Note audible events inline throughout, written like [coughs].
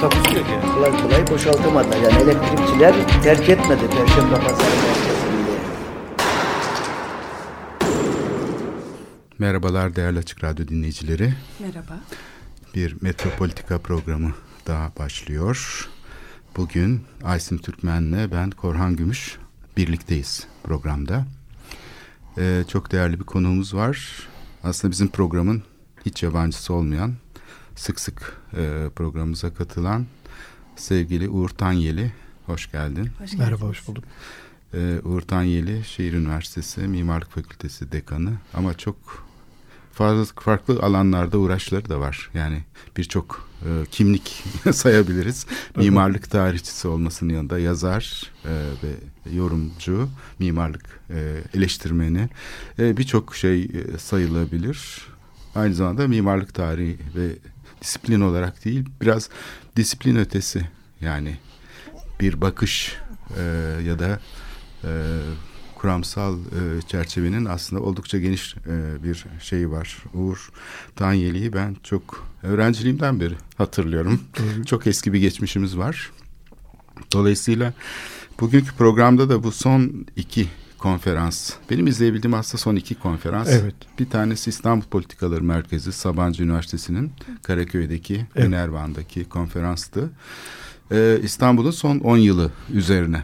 Takusu yok yani. kolay kolay boşaltamadılar. Yani elektrikçiler terk etmedi Perşembe Pazarı merkezinde. Merhabalar değerli Açık Radyo dinleyicileri. Merhaba. Bir Metropolitika programı daha başlıyor. Bugün Aysin Türkmen'le ben Korhan Gümüş birlikteyiz programda. Ee, çok değerli bir konuğumuz var. Aslında bizim programın hiç yabancısı olmayan, sık sık e, programımıza katılan sevgili Uğur Tanyeli. Hoş geldin. Hoş Merhaba, hoş bulduk. Ee, Uğur Tanyeli Şehir Üniversitesi Mimarlık Fakültesi dekanı ama çok fazla farklı alanlarda uğraşları da var. Yani birçok e, kimlik [laughs] sayabiliriz. Mimarlık tarihçisi olmasının yanında yazar e, ve yorumcu, mimarlık e, eleştirmeni e, birçok şey e, sayılabilir. Aynı zamanda mimarlık tarihi ve disiplin olarak değil biraz disiplin ötesi yani bir bakış e, ya da e, kuramsal e, çerçevenin aslında oldukça geniş e, bir şeyi var. Uğur Tanyeli'yi ben çok öğrenciliğimden beri hatırlıyorum. [laughs] çok eski bir geçmişimiz var. Dolayısıyla bugünkü programda da bu son iki konferans. Benim izleyebildiğim aslında son iki konferans. Evet. Bir tanesi İstanbul Politikaları Merkezi Sabancı Üniversitesi'nin Karaköy'deki, Evet. Ünervan'daki konferanstı. Ee, İstanbul'un son 10 yılı üzerine.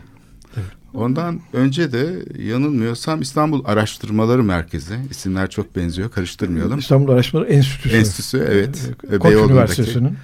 Ondan önce de yanılmıyorsam İstanbul Araştırmaları Merkezi. İsimler çok benziyor, karıştırmayalım. İstanbul Araştırmaları Enstitüsü. Enstitüsü evet. Ee, Koç Beyoğlu'ndaki. Üniversitesi'nin.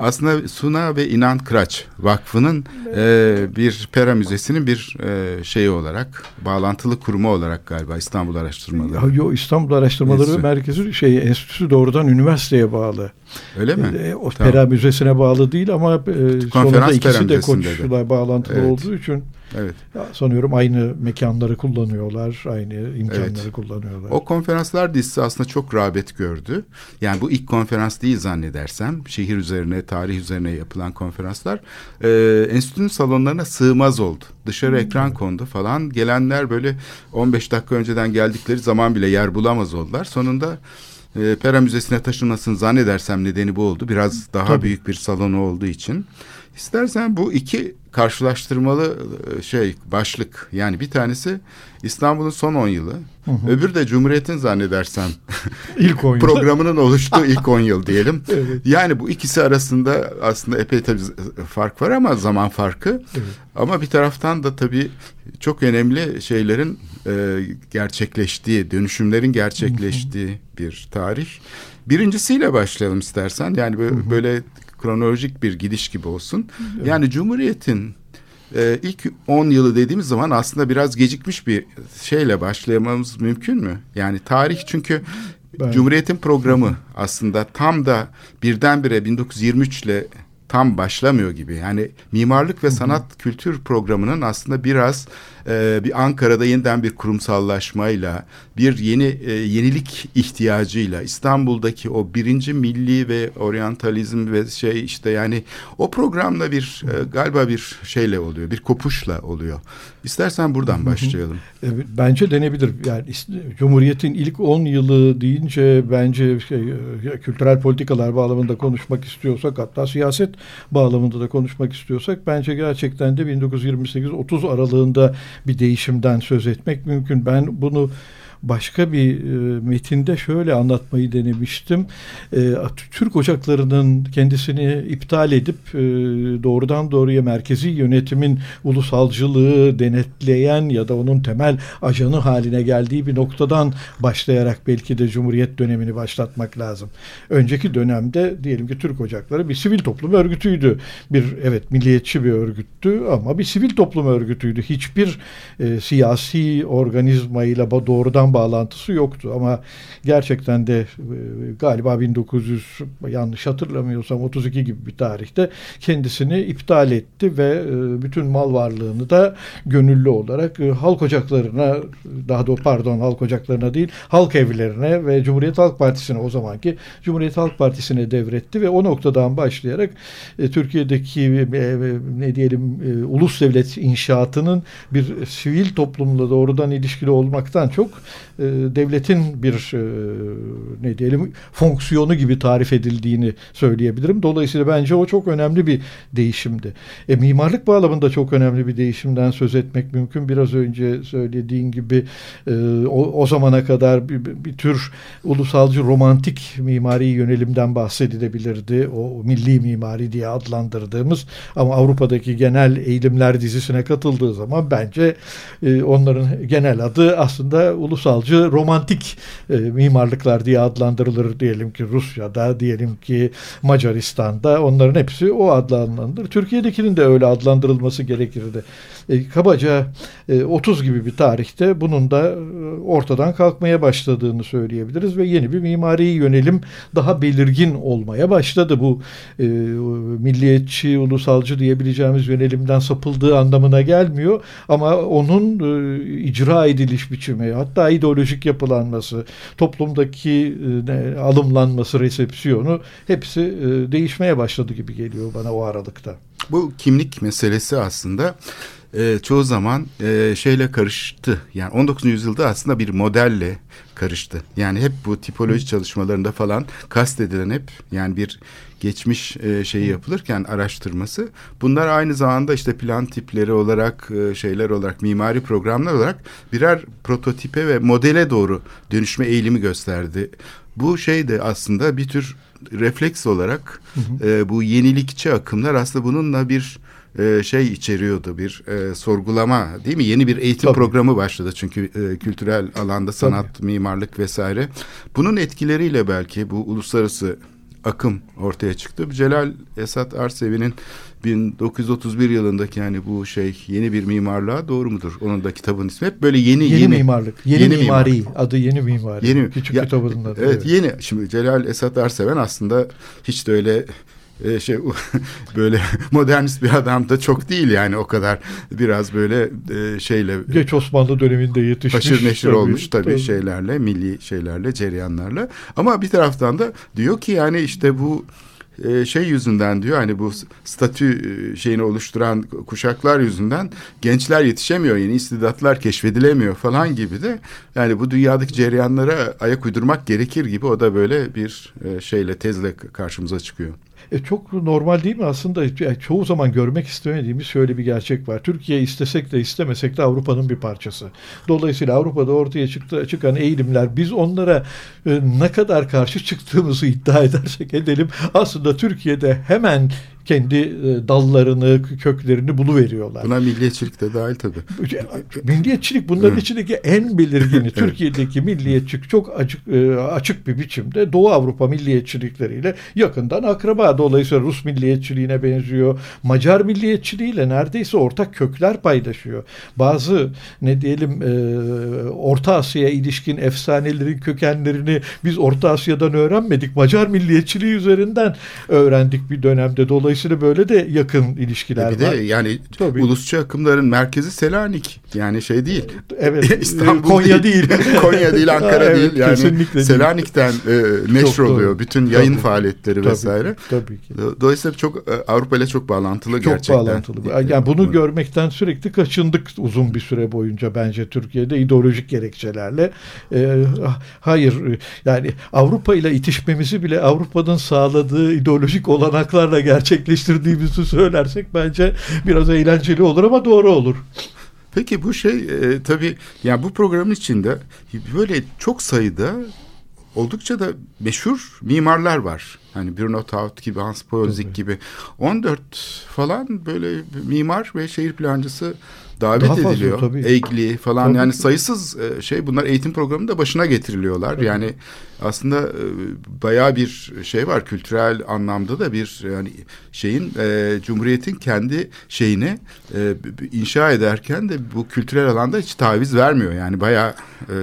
Aslında Suna ve İnan Kıraç Vakfı'nın e, bir pera müzesinin bir e, şeyi olarak bağlantılı kurumu olarak galiba İstanbul Araştırmaları. Ya, Yo, İstanbul Araştırmaları Enstitüsü. Merkezi şey enstitüsü doğrudan üniversiteye bağlı. Öyle mi? E, o Tamam. Pera Müzesi'ne bağlı değil ama e, sonunda ikisi de. Koç'la bağlantılı Evet. olduğu için Evet. sanıyorum aynı mekanları kullanıyorlar, aynı imkanları Evet. kullanıyorlar. O konferanslar dizisi aslında çok rağbet gördü. Yani bu ilk konferans değil zannedersem. Şehir üzerine, tarih üzerine yapılan konferanslar e, enstitünün salonlarına sığmaz oldu. Dışarı ekran kondu falan. Gelenler böyle 15 dakika önceden geldikleri zaman bile yer bulamaz oldular. Sonunda e, Pera Müzesi'ne taşınmasını zannedersem nedeni bu oldu. Biraz daha Tabii. büyük bir salonu olduğu için. İstersen bu iki karşılaştırmalı e, şey başlık yani bir tanesi İstanbul'un son 10 yılı. Öbürü de Cumhuriyet'in zannedersem [laughs] İlk oyun. programının oluştuğu ilk 10 yıl diyelim. [laughs] Evet. Yani bu ikisi arasında aslında epey tabii fark var ama zaman farkı. Evet. Ama bir taraftan da tabii çok önemli şeylerin e, gerçekleştiği, dönüşümlerin gerçekleştiği bir tarih. Birincisiyle başlayalım istersen. Yani böyle, böyle kronolojik bir gidiş gibi olsun. Yani Cumhuriyet'in e, ilk 10 yılı dediğimiz zaman aslında biraz gecikmiş bir şeyle başlamamız mümkün mü? Yani tarih çünkü Ben- Cumhuriyet'in programı aslında tam da birdenbire 1923 ile tam başlamıyor gibi. Yani mimarlık ve sanat kültür programının aslında biraz e, bir Ankara'da yeniden bir kurumsallaşmayla, bir yeni e, yenilik ihtiyacıyla İstanbul'daki o birinci milli ve oryantalizm ve şey işte yani o programla bir e, galiba bir şeyle oluyor, bir kopuşla oluyor. İstersen buradan başlayalım. Evet, bence denebilir. Yani Cumhuriyet'in ilk 10 yılı deyince bence şey, e, kültürel politikalar bağlamında konuşmak istiyorsak hatta siyaset bağlamında da konuşmak istiyorsak bence gerçekten de 1928-30 aralığında bir değişimden söz etmek mümkün. Ben bunu başka bir e, metinde şöyle anlatmayı denemiştim. E, Türk ocaklarının kendisini iptal edip e, doğrudan doğruya merkezi yönetimin ulusalcılığı denetleyen ya da onun temel ajanı haline geldiği bir noktadan başlayarak belki de Cumhuriyet dönemini başlatmak lazım. Önceki dönemde diyelim ki Türk Ocakları bir sivil toplum örgütüydü. Bir evet milliyetçi bir örgüttü ama bir sivil toplum örgütüydü. Hiçbir e, siyasi organizmayla doğrudan bağlantısı yoktu. Ama gerçekten de e, galiba 1900 yanlış hatırlamıyorsam 32 gibi bir tarihte kendisini iptal etti ve e, bütün mal varlığını da gönüllü olarak e, halk ocaklarına daha doğrusu pardon halk ocaklarına değil halk evlerine ve Cumhuriyet Halk Partisi'ne o zamanki Cumhuriyet Halk Partisi'ne devretti ve o noktadan başlayarak e, Türkiye'deki ne diyelim ulus devlet inşaatının bir sivil toplumla doğrudan ilişkili olmaktan çok e, devletin bir e, ne diyelim fonksiyonu gibi tarif edildiğini söyleyebilirim. Dolayısıyla bence o çok önemli bir değişimdi. E, mimarlık bağlamında çok önemli bir değişimden söz etmek mümkün. Biraz önce söylediğin gibi e, o, o zamana kadar bir, bir tür ulusalcı romantik mimari yönelimden bahsedilebilirdi. O milli mimari diye adlandırdığımız ama Avrupa'daki genel eğilimler dizisine katıldığı zaman bence e, onların genel adı aslında ulusalcı romantik e, mimarlıklar diye adlandırılır diyelim ki Rusya'da diyelim ki Macaristan'da onların hepsi o adlandırılır. Türkiye'dekinin de öyle adlandırılması gerekirdi. E, kabaca e, 30 gibi bir tarihte bunun da e, ortadan kalkmaya başladığını söyleyebiliriz ve yeni bir mimari yönelim daha belirgin olmaya başladı. Bu e, milliyetçi, ulusalcı diyebileceğimiz yönelimden sapıldığı anlamına gelmiyor ama onun e, icra ediliş biçimi hatta ideolojik yapılanması, toplumdaki e, alımlanması, resepsiyonu hepsi e, değişmeye başladı gibi geliyor bana o aralıkta. Bu kimlik meselesi aslında e, çoğu zaman e, şeyle karıştı. Yani 19. yüzyılda aslında bir modelle karıştı. Yani hep bu tipoloji çalışmalarında falan kastedilen hep yani bir geçmiş e, şeyi yapılırken araştırması bunlar aynı zamanda işte plan tipleri olarak e, şeyler olarak mimari programlar olarak birer prototipe ve modele doğru dönüşme eğilimi gösterdi. Bu şey de aslında bir tür refleks olarak hı hı. E, bu yenilikçi akımlar aslında bununla bir e, şey içeriyordu bir e, sorgulama değil mi? Yeni bir eğitim Tabii. programı başladı çünkü e, kültürel alanda sanat, Tabii. mimarlık vesaire. Bunun etkileriyle belki bu uluslararası akım ortaya çıktı. Celal Esat Arsevi'nin 1931 yılındaki yani bu şey yeni bir mimarlığa doğru mudur? Onun da kitabın ismi hep böyle yeni yeni, yeni mimarlık. Yeni, yeni mimari. Mimar. Adı yeni mimari. Yeni küçük ya, kitabının adı. Evet, evet yeni. Şimdi Celal Esat Arseven aslında hiç de öyle e, şey [laughs] böyle modernist bir adam da çok değil yani o kadar biraz böyle e, şeyle geç Osmanlı döneminde yetişmiş haşır neşir tabii, olmuş tabii, tabii şeylerle milli şeylerle cereyanlarla ama bir taraftan da diyor ki yani işte bu e, şey yüzünden diyor hani bu statü e, şeyini oluşturan kuşaklar yüzünden gençler yetişemiyor yeni istidatlar keşfedilemiyor falan gibi de yani bu dünyadaki cereyanlara ayak uydurmak gerekir gibi o da böyle bir e, şeyle tezle karşımıza çıkıyor. E, çok normal değil mi aslında? Yani çoğu zaman görmek istemediğimiz şöyle bir gerçek var. Türkiye istesek de istemesek de Avrupa'nın bir parçası. Dolayısıyla Avrupa'da ortaya çıktı, çıkan eğilimler biz onlara e, ne kadar karşı çıktığımızı iddia [laughs] edersek edelim aslında Türkiye'de hemen kendi e, dallarını, köklerini buluveriyorlar. Buna milliyetçilik de dahil tabii. [laughs] milliyetçilik bunların içindeki en belirgini. [laughs] Türkiye'deki milliyetçilik çok açık, e, açık bir biçimde Doğu Avrupa milliyetçilikleriyle yakından akraba. Dolayısıyla Rus milliyetçiliğine benziyor. Macar milliyetçiliğiyle neredeyse ortak kökler paylaşıyor. Bazı ne diyelim e, Orta Asya'ya ilişkin efsanelerin kökenlerini biz Orta Asya'dan öğrenmedik. Macar milliyetçiliği üzerinden öğrendik bir dönemde. Dolayısıyla Dolayısıyla böyle de yakın ilişkiler e bir var. Bir de yani Tabii. ulusçu akımların merkezi Selanik. Yani şey değil. Evet. [laughs] İstanbul Konya değil. değil. [laughs] Konya değil, [laughs] Ankara evet, değil. Yani Selanik'ten e, neşr oluyor bütün yayın tabii. faaliyetleri tabii, vesaire. Tabii ki. Dolayısıyla çok e, Avrupa ile çok bağlantılı çok gerçekten. Çok bağlantılı. Yani bunu evet. görmekten sürekli kaçındık uzun bir süre boyunca bence Türkiye'de ideolojik gerekçelerle. Ee, hayır yani Avrupa ile itişmemizi bile Avrupa'nın sağladığı ideolojik olanaklarla gerçek gerçekleştirdiğimizi söylersek bence biraz eğlenceli olur ama doğru olur. Peki bu şey e, tabii yani bu programın içinde böyle çok sayıda oldukça da meşhur mimarlar var. Hani Bruno Taut gibi, Hans Poelzig gibi 14 falan böyle mimar ve şehir plancısı davet Daha fazla, ediliyor. tabii. Egli falan Tabii yani sayısız e, şey bunlar eğitim programında başına getiriliyorlar. Yani aslında e, bayağı bir şey var kültürel anlamda da bir yani şeyin e, Cumhuriyet'in kendi şeyini e, inşa ederken de bu kültürel alanda hiç taviz vermiyor. Yani bayağı e,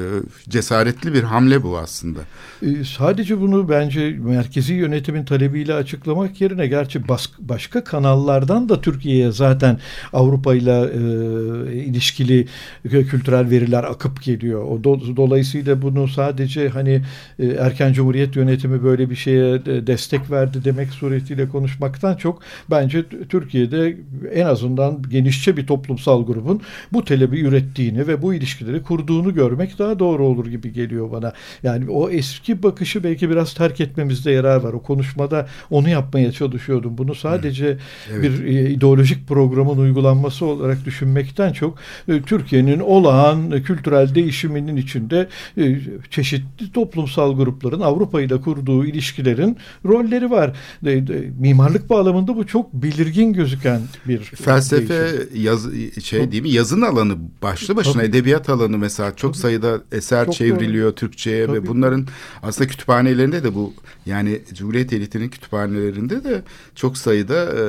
cesaretli bir hamle bu aslında. Ee, Sadece bunu bence merkezi yönetimin talebiyle açıklamak yerine gerçi bas- başka kanallardan da Türkiye'ye zaten Avrupa ile e, ilişkili kültürel veriler akıp geliyor. O do- dolayısıyla bunu sadece hani e, erken cumhuriyet yönetimi böyle bir şeye de destek verdi demek suretiyle konuşmaktan çok bence Türkiye'de en azından genişçe bir toplumsal grubun bu talebi ürettiğini ve bu ilişkileri kurduğunu görmek daha doğru olur gibi geliyor bana. Yani o eski bakışı belki biraz terk etmemizde yarar var. O konuşmada onu yapmaya çalışıyordum. Bunu sadece Evet. bir e, ideolojik programın uygulanması olarak düşünmekten çok e, Türkiye'nin olağan kültürel değişiminin içinde e, çeşitli toplumsal grupların Avrupa ile kurduğu ilişkilerin rolleri var. De- de- mimarlık bağlamında bu çok belirgin gözüken bir Felsefe değişim. yaz şey değil mi? Yazın alanı başlı başına Tabii. edebiyat alanı mesela çok Tabii. sayıda eser Çok çevriliyor Türkçe'ye ve bunların aslında kütüphanelerinde de bu yani Cumhuriyet elitinin kütüphanelerinde de çok sayıda e,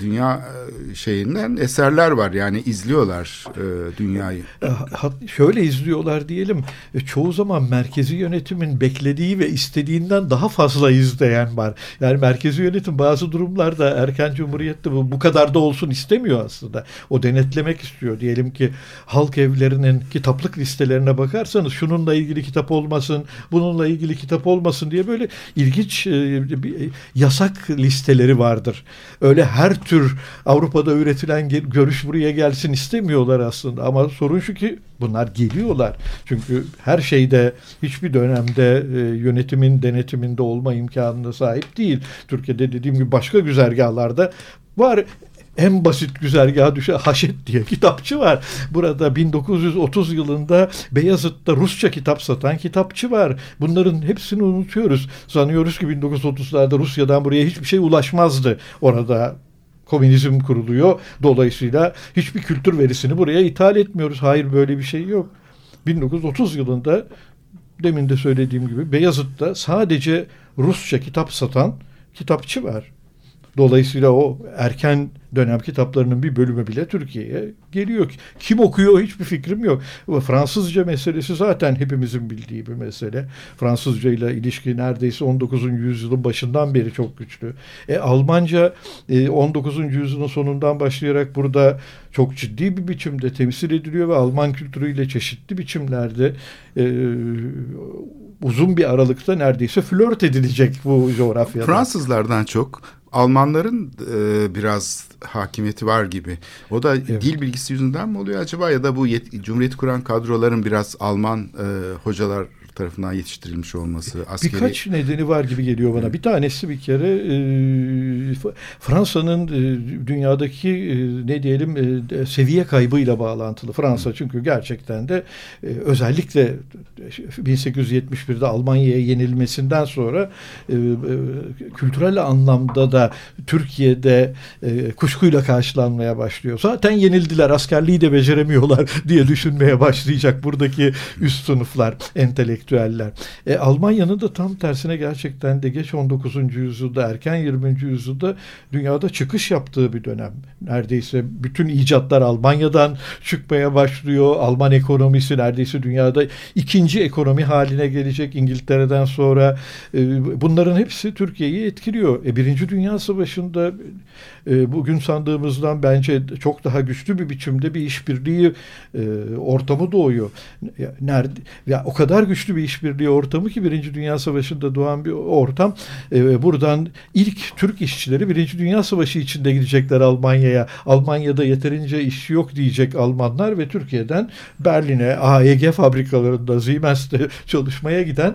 dünya e, şeyinden eserler var. Yani izliyorlar e, dünyayı. Şöyle izliyorlar diyelim. e, Çoğu zaman merkezi yönetimin beklediği ve istediğinden daha fazla izleyen var. Yani merkezi yönetim bazı durumlarda erken cumhuriyette bu, bu kadar da olsun istemiyor aslında. O denetlemek istiyor. Diyelim ki halk evlerinin kitaplık listelerine bakarsanız şununla ilgili kitap olmasın, bununla ilgili kitap olmasın diye böyle ilginç e, bir, e, yasak listeleri vardır. Öyle her tür Avrupa'da üretilen görüş buraya gelsin istemiyorlar aslında. Ama sorun şu ki bunlar geliyorlar. Çünkü her şeyde hiçbir dönemde e, yönetimin denetiminde olma imkanına sahip değil. Türkiye'de dediğim gibi başka güzergahlarda var. En basit güzergaha düşen Haşet diye kitapçı var. Burada 1930 yılında Beyazıt'ta Rusça kitap satan kitapçı var. Bunların hepsini unutuyoruz. Sanıyoruz ki 1930'larda Rusya'dan buraya hiçbir şey ulaşmazdı. Orada komünizm kuruluyor. Dolayısıyla hiçbir kültür verisini buraya ithal etmiyoruz. Hayır böyle bir şey yok. 1930 yılında demin de söylediğim gibi Beyazıt'ta sadece Rusça kitap satan kitapçı var. Dolayısıyla o erken dönem kitaplarının bir bölümü bile Türkiye'ye geliyor. Kim okuyor hiçbir fikrim yok. Fransızca meselesi zaten hepimizin bildiği bir mesele. Fransızca ile ilişki neredeyse 19. yüzyılın başından beri çok güçlü. E, Almanca e, 19. yüzyılın sonundan başlayarak burada çok ciddi bir biçimde temsil ediliyor ve Alman kültürüyle çeşitli biçimlerde e, uzun bir aralıkta neredeyse flört edilecek bu coğrafyada. Fransızlardan çok Almanların e, biraz hakimiyeti var gibi. O da Evet. dil bilgisi yüzünden mi oluyor acaba ya da bu yet- Cumhuriyeti kuran kadroların biraz Alman e, hocalar tarafından yetiştirilmiş olması askeri Birkaç nedeni var gibi geliyor bana. Bir tanesi bir kere e, Fransa'nın e, dünyadaki e, ne diyelim e, seviye kaybıyla bağlantılı. Fransa çünkü gerçekten de e, özellikle 1871'de Almanya'ya yenilmesinden sonra e, e, kültürel anlamda da Türkiye'de e, kuşkuyla karşılanmaya başlıyor. Zaten yenildiler, askerliği de beceremiyorlar [laughs] diye düşünmeye başlayacak buradaki üst sınıflar, entelektüeller. E, Almanya'nın da tam tersine gerçekten de geç 19. yüzyılda, erken 20. yüzyılda dünyada çıkış yaptığı bir dönem. Neredeyse bütün icatlar Almanya'dan çıkmaya başlıyor. Alman ekonomisi neredeyse dünyada ikinci ekonomi haline gelecek İngiltere'den sonra. E, bunların hepsi Türkiye'yi etkiliyor. E, Birinci Dünya Savaşı'nda e, bugün sandığımızdan bence çok daha güçlü bir biçimde bir işbirliği e, ortamı doğuyor. Nerede ya o kadar güçlü bir işbirliği ortamı ki Birinci Dünya Savaşı'nda doğan bir ortam. E, buradan ilk Türk işçileri Birinci Dünya Savaşı içinde gidecekler Almanya'ya. Almanya'da yeterince işçi yok diyecek Almanlar ve Türkiye'den Berlin'e, AEG fabrikalarında Siemens'te [laughs] çalışmaya giden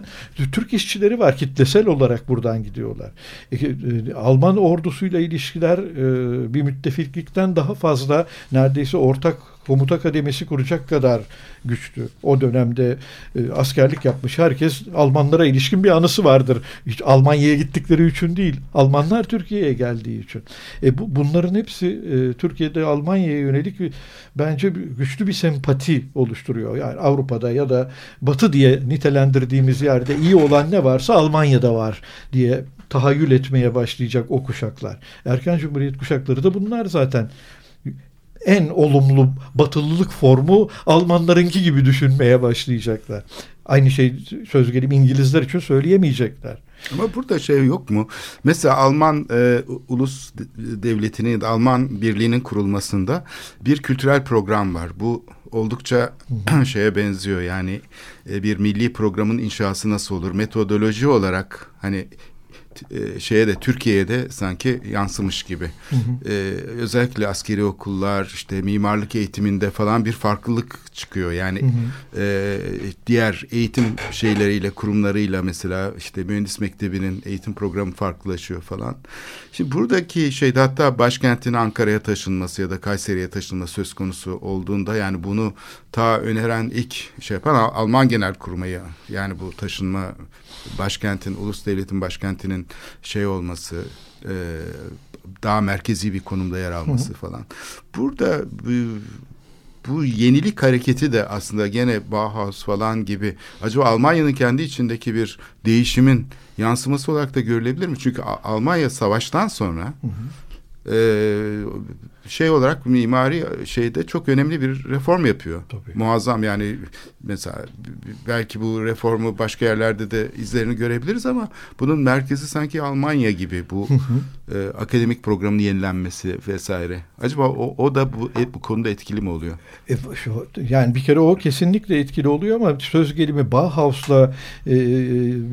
Türk işçileri var. Kitlesel olarak buradan gidiyorlar. E, e, Alman ordusuyla ilişkiler e, bir müttefiklikten daha fazla neredeyse ortak komuta kademesi kuracak kadar güçlü. O dönemde e, askerlik yapmış herkes Almanlara ilişkin bir anısı vardır. Hiç Almanya'ya gittikleri için değil. Almanlar Türkiye'ye geldiği için. E, bu, bunların hepsi e, Türkiye'de Almanya'ya yönelik bir, bence güçlü bir sempati oluşturuyor. Yani Avrupa'da ya da Batı diye nitelendirdiğimiz yerde iyi olan ne varsa Almanya'da var diye tahayyül etmeye başlayacak o kuşaklar. Erken Cumhuriyet kuşakları da bunlar zaten en olumlu batılılık formu Almanlarınki gibi düşünmeye başlayacaklar. Aynı şey söz gelimi İngilizler için söyleyemeyecekler. Ama burada şey yok mu? Mesela Alman e, ulus devletinin, Alman birliğinin kurulmasında bir kültürel program var. Bu oldukça [clears throat] şeye benziyor. Yani e, bir milli programın inşası nasıl olur? Metodoloji olarak hani e, şeye de Türkiye'ye de sanki yansımış gibi. Hı hı. Ee, özellikle askeri okullar işte mimarlık eğitiminde falan bir farklılık çıkıyor. Yani hı hı. E, diğer eğitim şeyleriyle kurumlarıyla mesela işte mühendis mektebinin eğitim programı farklılaşıyor falan. Şimdi buradaki şeyde hatta başkentin Ankara'ya taşınması ya da Kayseri'ye taşınması söz konusu olduğunda yani bunu ta öneren ilk şey yapan Alman Genel Kurmayı yani bu taşınma başkentin, ulus devletin başkentinin şey olması, e, daha merkezi bir konumda yer alması Hı. falan. Burada bu, bu yenilik hareketi de aslında gene Bauhaus falan gibi acaba Almanya'nın kendi içindeki bir değişimin yansıması olarak da görülebilir mi? Çünkü Almanya savaştan sonra hı hı. E, şey olarak mimari şeyde çok önemli bir reform yapıyor. Tabii. Muazzam yani mesela belki bu reformu başka yerlerde de izlerini görebiliriz ama bunun merkezi sanki Almanya gibi bu e, akademik programın yenilenmesi vesaire. Acaba o, o da bu, e, bu konuda etkili mi oluyor? E, şu, yani bir kere o kesinlikle etkili oluyor ama söz gelimi Bauhaus'la e,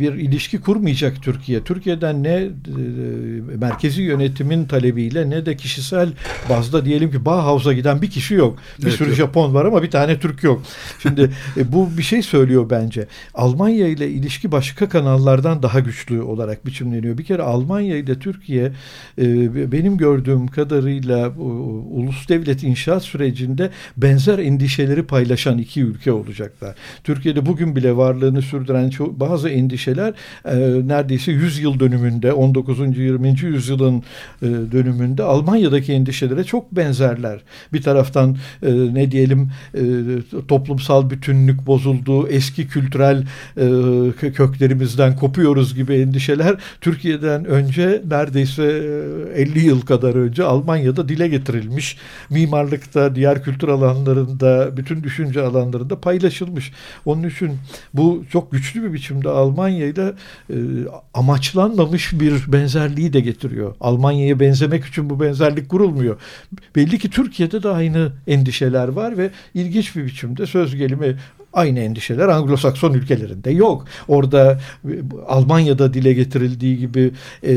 bir ilişki kurmayacak Türkiye. Türkiye'den ne e, merkezi yönetimin talebiyle ne de kişisel bazda diyelim ki Bauhaus'a giden bir kişi yok. Bir evet, sürü yok. Japon var ama bir tane Türk yok. Şimdi e, bu bir şey söylüyor bence. Almanya ile ilişki başka kanallardan daha güçlü olarak biçimleniyor. Bir kere Almanya ile Türkiye e, benim gördüğüm kadarıyla ulus devlet inşaat sürecinde benzer endişeleri paylaşan iki ülke olacaklar. Türkiye'de bugün bile varlığını sürdüren bazı endişeler e, neredeyse 100 yıl dönümünde 19. 20. yüzyılın dönümünde Almanya'daki endişelere çok benzerler. Bir taraftan ne diyelim toplumsal bütünlük bozuldu, eski kültürel köklerimizden kopuyoruz gibi endişeler Türkiye'den önce neredeyse 50 yıl kadar önce Almanya'da dile getirilmiş. Mimarlıkta, diğer kültür alanlarında, bütün düşünce alanlarında paylaşılmış. Onun için bu çok güçlü bir biçimde Almanya ile e, amaçlanmamış bir benzerliği de getiriyor. Almanya'ya benzemek için bu benzerlik kurulmuyor. Belli ki Türkiye'de de aynı endişeler var ve ilginç bir biçimde söz gelimi Aynı endişeler Anglo-Sakson ülkelerinde yok. Orada e, Almanya'da dile getirildiği gibi e,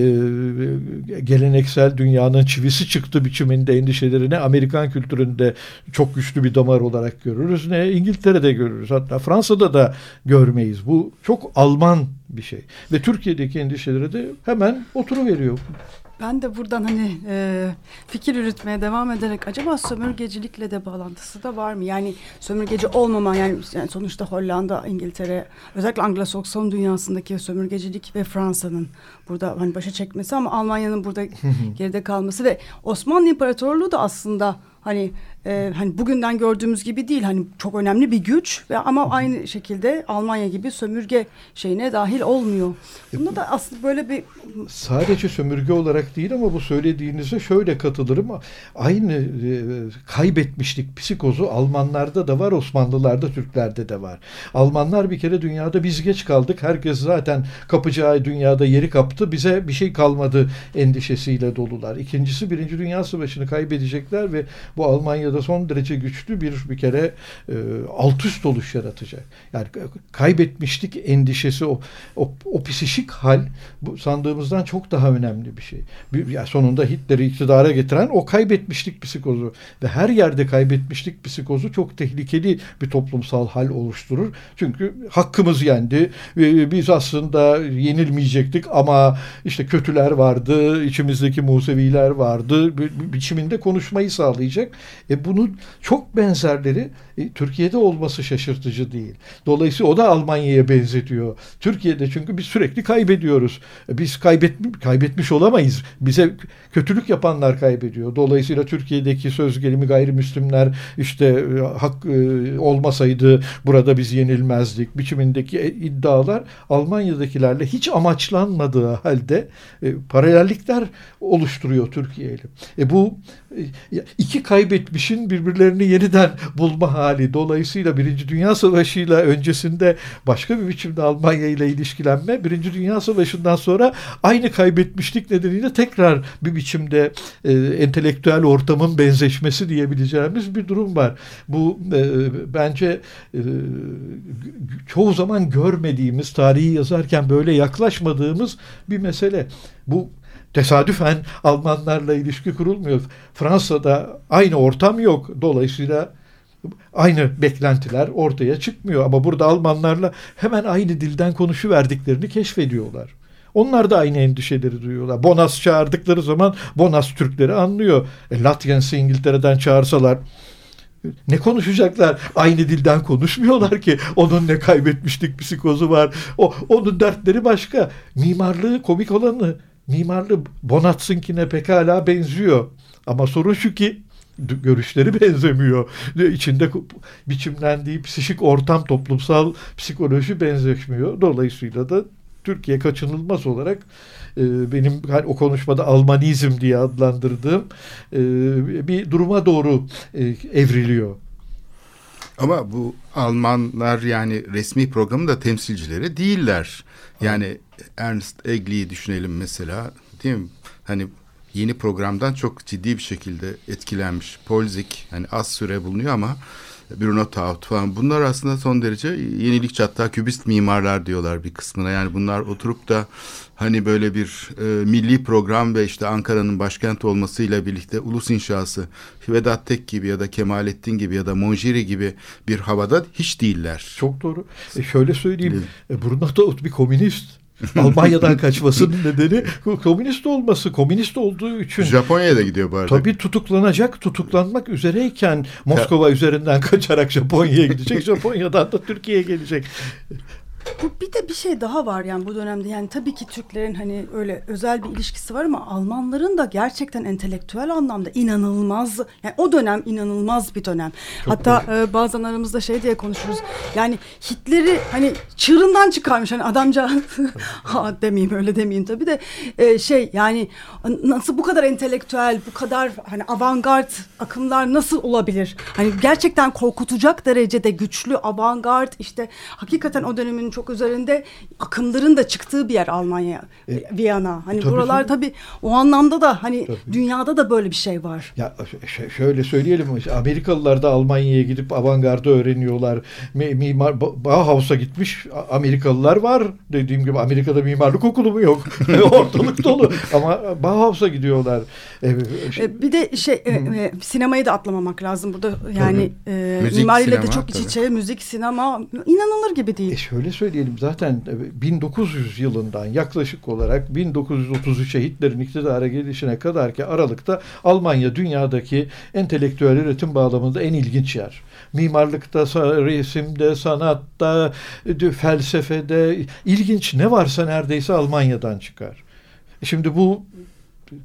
geleneksel dünyanın çivisi çıktı biçiminde endişelerini Amerikan kültüründe çok güçlü bir damar olarak görürüz. Ne İngiltere'de görürüz. Hatta Fransa'da da görmeyiz. Bu çok Alman bir şey. Ve Türkiye'deki endişeleri de hemen oturuveriyor. Ben de buradan hani e, fikir yürütmeye devam ederek acaba sömürgecilikle de bağlantısı da var mı? Yani sömürgeci olmama yani, yani sonuçta Hollanda, İngiltere özellikle Anglo-Sakson dünyasındaki sömürgecilik ve Fransa'nın burada hani başa çekmesi ama Almanya'nın burada geride kalması ve Osmanlı İmparatorluğu da aslında hani e, hani bugünden gördüğümüz gibi değil hani çok önemli bir güç ve ama aynı şekilde Almanya gibi sömürge şeyine dahil olmuyor. Bunda da aslında böyle bir sadece sömürge olarak değil ama bu söylediğinize şöyle katılırım. Aynı e, kaybetmişlik psikozu Almanlarda da var, Osmanlılarda, Türklerde de var. Almanlar bir kere dünyada biz geç kaldık. Herkes zaten kapacağı dünyada yeri kaptı. Bize bir şey kalmadı endişesiyle dolular. İkincisi Birinci Dünya Savaşı'nı kaybedecekler ve bu Almanya'da son derece güçlü bir bir kere e, alt üst oluş yaratacak. Yani kaybetmişlik endişesi o, o, o psişik hal bu sandığımızdan çok daha önemli bir şey. Bir, yani sonunda Hitler'i iktidara getiren o kaybetmişlik psikozu ve her yerde kaybetmişlik psikozu çok tehlikeli bir toplumsal hal oluşturur. Çünkü hakkımız yendi. Biz aslında yenilmeyecektik ama işte kötüler vardı, içimizdeki Museviler vardı. Biçiminde konuşmayı sağlayacak olacak. E bunun çok benzerleri e, Türkiye'de olması şaşırtıcı değil. Dolayısıyla o da Almanya'ya benzetiyor. Türkiye'de çünkü biz sürekli kaybediyoruz. E, biz kaybet, kaybetmiş olamayız. Bize kötülük yapanlar kaybediyor. Dolayısıyla Türkiye'deki söz gelimi gayrimüslimler işte e, hak e, olmasaydı burada biz yenilmezdik biçimindeki e, iddialar Almanya'dakilerle hiç amaçlanmadığı halde e, paralellikler oluşturuyor Türkiye. E bu e, iki kaybetmişin birbirlerini yeniden bulma hali. Dolayısıyla Birinci Dünya Savaşı ile öncesinde başka bir biçimde Almanya ile ilişkilenme, Birinci Dünya Savaşı'ndan sonra aynı kaybetmişlik nedeniyle tekrar bir biçimde e, entelektüel ortamın benzeşmesi diyebileceğimiz bir durum var. Bu e, bence e, çoğu zaman görmediğimiz, tarihi yazarken böyle yaklaşmadığımız bir mesele. Bu tesadüfen Almanlarla ilişki kurulmuyor. Fransa'da aynı ortam yok. Dolayısıyla aynı beklentiler ortaya çıkmıyor. Ama burada Almanlarla hemen aynı dilden konuşuverdiklerini keşfediyorlar. Onlar da aynı endişeleri duyuyorlar. Bonas çağırdıkları zaman Bonas Türkleri anlıyor. E, Latyens'i İngiltere'den çağırsalar ne konuşacaklar? Aynı dilden konuşmuyorlar ki. Onun ne kaybetmişlik psikozu var. O onun dertleri başka. Mimarlığı komik olanı mimarlı Bonats'ınkine pekala benziyor. Ama sorun şu ki görüşleri [laughs] benzemiyor. İçinde biçimlendiği psikik ortam, toplumsal psikoloji benzeşmiyor. Dolayısıyla da Türkiye kaçınılmaz olarak e, benim hani o konuşmada Almanizm diye adlandırdığım e, bir duruma doğru e, evriliyor. Ama bu Almanlar yani resmi programın da temsilcileri değiller. Yani Ernst Egli'yi düşünelim mesela değil mi? Hani yeni programdan çok ciddi bir şekilde etkilenmiş. Polzik hani az süre bulunuyor ama Bruno Taut falan bunlar aslında son derece yenilikçi hatta kübist mimarlar diyorlar bir kısmına. Yani bunlar oturup da hani böyle bir e, milli program ve işte Ankara'nın başkent olmasıyla birlikte ulus inşası Vedat Tek gibi ya da Kemalettin gibi ya da Monjeri gibi bir havada hiç değiller. Çok doğru. E şöyle söyleyeyim. E, Bruno Taut bir komünist. [laughs] Almanya'dan kaçmasının nedeni komünist olması. Komünist olduğu için. Japonya'ya da gidiyor bu arada. Tabii tutuklanacak. Tutuklanmak üzereyken Moskova üzerinden kaçarak Japonya'ya gidecek. [laughs] Japonya'dan da Türkiye'ye gelecek. Bu bir de bir şey daha var yani bu dönemde yani tabii ki Türklerin hani öyle özel bir ilişkisi var ama Almanların da gerçekten entelektüel anlamda inanılmaz yani o dönem inanılmaz bir dönem. Çok Hatta e, bazen aramızda şey diye konuşuruz. Yani Hitler'i hani çığırından çıkarmış hani adamca [laughs] ha demeyeyim öyle demeyeyim tabii de e, şey yani nasıl bu kadar entelektüel bu kadar hani avantgard akımlar nasıl olabilir? Hani gerçekten korkutacak derecede güçlü avantgard işte hakikaten o dönemin çok üzerinde akımların da çıktığı bir yer Almanya, e, Viyana. Hani tabii buralar tabii. tabii o anlamda da hani tabii. dünyada da böyle bir şey var. Ya şöyle söyleyelim. Amerikalılar da Almanya'ya gidip avantgardı öğreniyorlar. Mimar Bauhaus'a gitmiş Amerikalılar var. Dediğim gibi Amerika'da mimarlık okulu mu yok? [laughs] [laughs] Ortalık dolu. Ama Bauhaus'a gidiyorlar. Ee, şey, bir de şey e, e, sinemayı da atlamamak lazım burada. Yani e, müzik, mimariyle sinema, de çok iç içe müzik, sinema inanılır gibi değil. E şöyle söyleyelim zaten 1900 e, yılından yaklaşık olarak 1933'e Hitler'in iktidara gelişine kadar ki aralıkta Almanya dünyadaki entelektüel üretim bağlamında en ilginç yer. Mimarlıkta, resimde, sanatta, felsefede ilginç ne varsa neredeyse Almanya'dan çıkar. Şimdi bu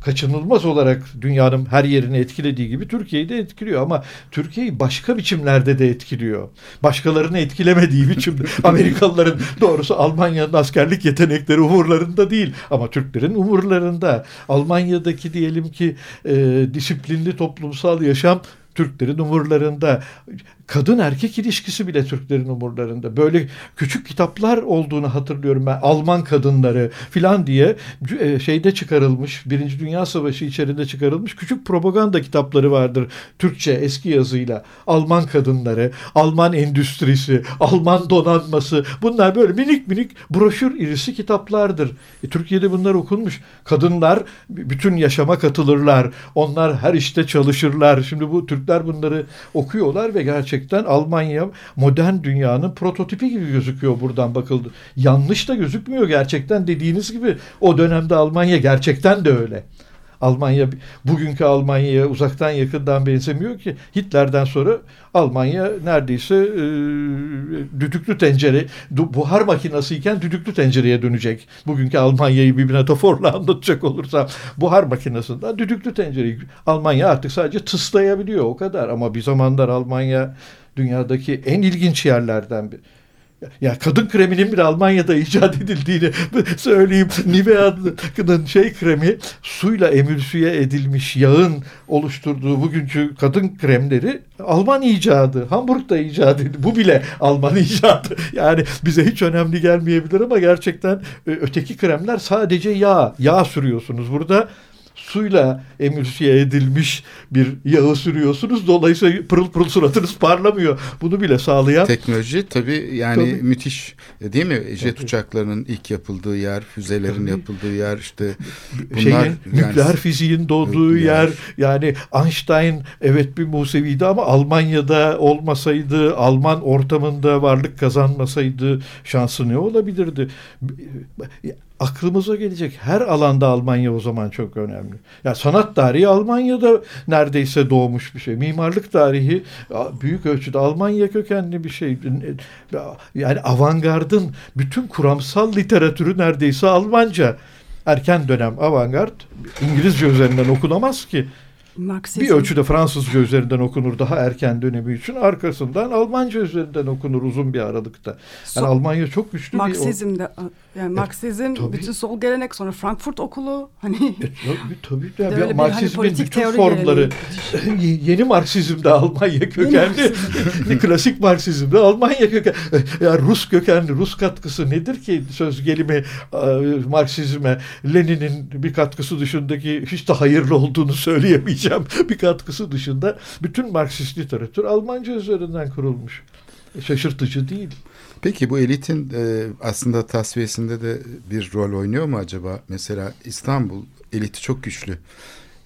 kaçınılmaz olarak dünyanın her yerini etkilediği gibi Türkiye'yi de etkiliyor ama Türkiye'yi başka biçimlerde de etkiliyor. Başkalarını etkilemediği biçimde. [laughs] Amerikalıların doğrusu Almanya'nın askerlik yetenekleri umurlarında değil ama Türklerin umurlarında. Almanya'daki diyelim ki e, disiplinli toplumsal yaşam Türklerin umurlarında kadın erkek ilişkisi bile Türklerin umurlarında. Böyle küçük kitaplar olduğunu hatırlıyorum ben. Alman kadınları filan diye e, şeyde çıkarılmış. Birinci Dünya Savaşı içerisinde çıkarılmış küçük propaganda kitapları vardır. Türkçe eski yazıyla. Alman kadınları, Alman endüstrisi, Alman donanması. Bunlar böyle minik minik broşür irisi kitaplardır. E, Türkiye'de bunlar okunmuş. Kadınlar bütün yaşama katılırlar. Onlar her işte çalışırlar. Şimdi bu Türkler bunları okuyorlar ve gerçekten Almanya modern dünyanın prototipi gibi gözüküyor buradan bakıldı. Yanlış da gözükmüyor gerçekten dediğiniz gibi o dönemde Almanya gerçekten de öyle. Almanya bugünkü Almanya'ya uzaktan yakından benzemiyor ki. Hitler'den sonra Almanya neredeyse e, düdüklü tencere, buhar makinasıyken düdüklü tencereye dönecek. Bugünkü Almanya'yı bir metaforla [laughs] anlatacak olursam buhar makinasından düdüklü tencereyi Almanya artık sadece tıslayabiliyor o kadar ama bir zamanlar Almanya dünyadaki en ilginç yerlerden bir. Ya kadın kreminin bile Almanya'da icat edildiğini söyleyeyim. Nivea'nın şey kremi suyla emülsiye edilmiş yağın oluşturduğu bugünkü kadın kremleri Alman icadı. Hamburg'da icat edildi. Bu bile Alman [laughs] icadı. Yani bize hiç önemli gelmeyebilir ama gerçekten öteki kremler sadece yağ. Yağ sürüyorsunuz. Burada suyla emülsiye edilmiş bir yağı sürüyorsunuz. Dolayısıyla pırıl pırıl suratınız parlamıyor. Bunu bile sağlayan. Teknoloji tabii yani tabii. müthiş değil mi? Jet tabii. uçaklarının ilk yapıldığı yer, füzelerin tabii. yapıldığı yer işte bunlar Şeyin, yani, nükleer fiziğin doğduğu nükleer. yer. Yani Einstein evet bir Museviydi ama Almanya'da olmasaydı, Alman ortamında varlık kazanmasaydı şansı ne olabilirdi? Aklımıza gelecek her alanda Almanya o zaman çok önemli. Ya sanat tarihi Almanya'da neredeyse doğmuş bir şey. Mimarlık tarihi büyük ölçüde Almanya kökenli bir şey. Yani avantgardın bütün kuramsal literatürü neredeyse Almanca. Erken dönem avantgard İngilizce üzerinden okunamaz ki. Marksizm. Bir ölçüde Fransızca üzerinden okunur daha erken dönemi için. Arkasından Almanca üzerinden okunur uzun bir aralıkta. Yani so, Almanya çok güçlü Marksizm bir... de yani Marksizm e, bütün sol gelenek sonra Frankfurt okulu hani e, tabii tabii yani Marksizmin hani bütün formları [laughs] yeni Marksizm de Almanya kökenli. [laughs] Klasik Marksizm de Almanya kökenli. Yani Rus kökenli Rus katkısı nedir ki söz gelimi Marksizme Lenin'in bir katkısı dışındaki hiç de hayırlı olduğunu söyleyemeyeceğim [laughs] bir katkısı dışında bütün Marksist literatür Almanca üzerinden kurulmuş. Şaşırtıcı değil. Peki bu elitin e, aslında tasfiyesinde de bir rol oynuyor mu acaba? Mesela İstanbul eliti çok güçlü.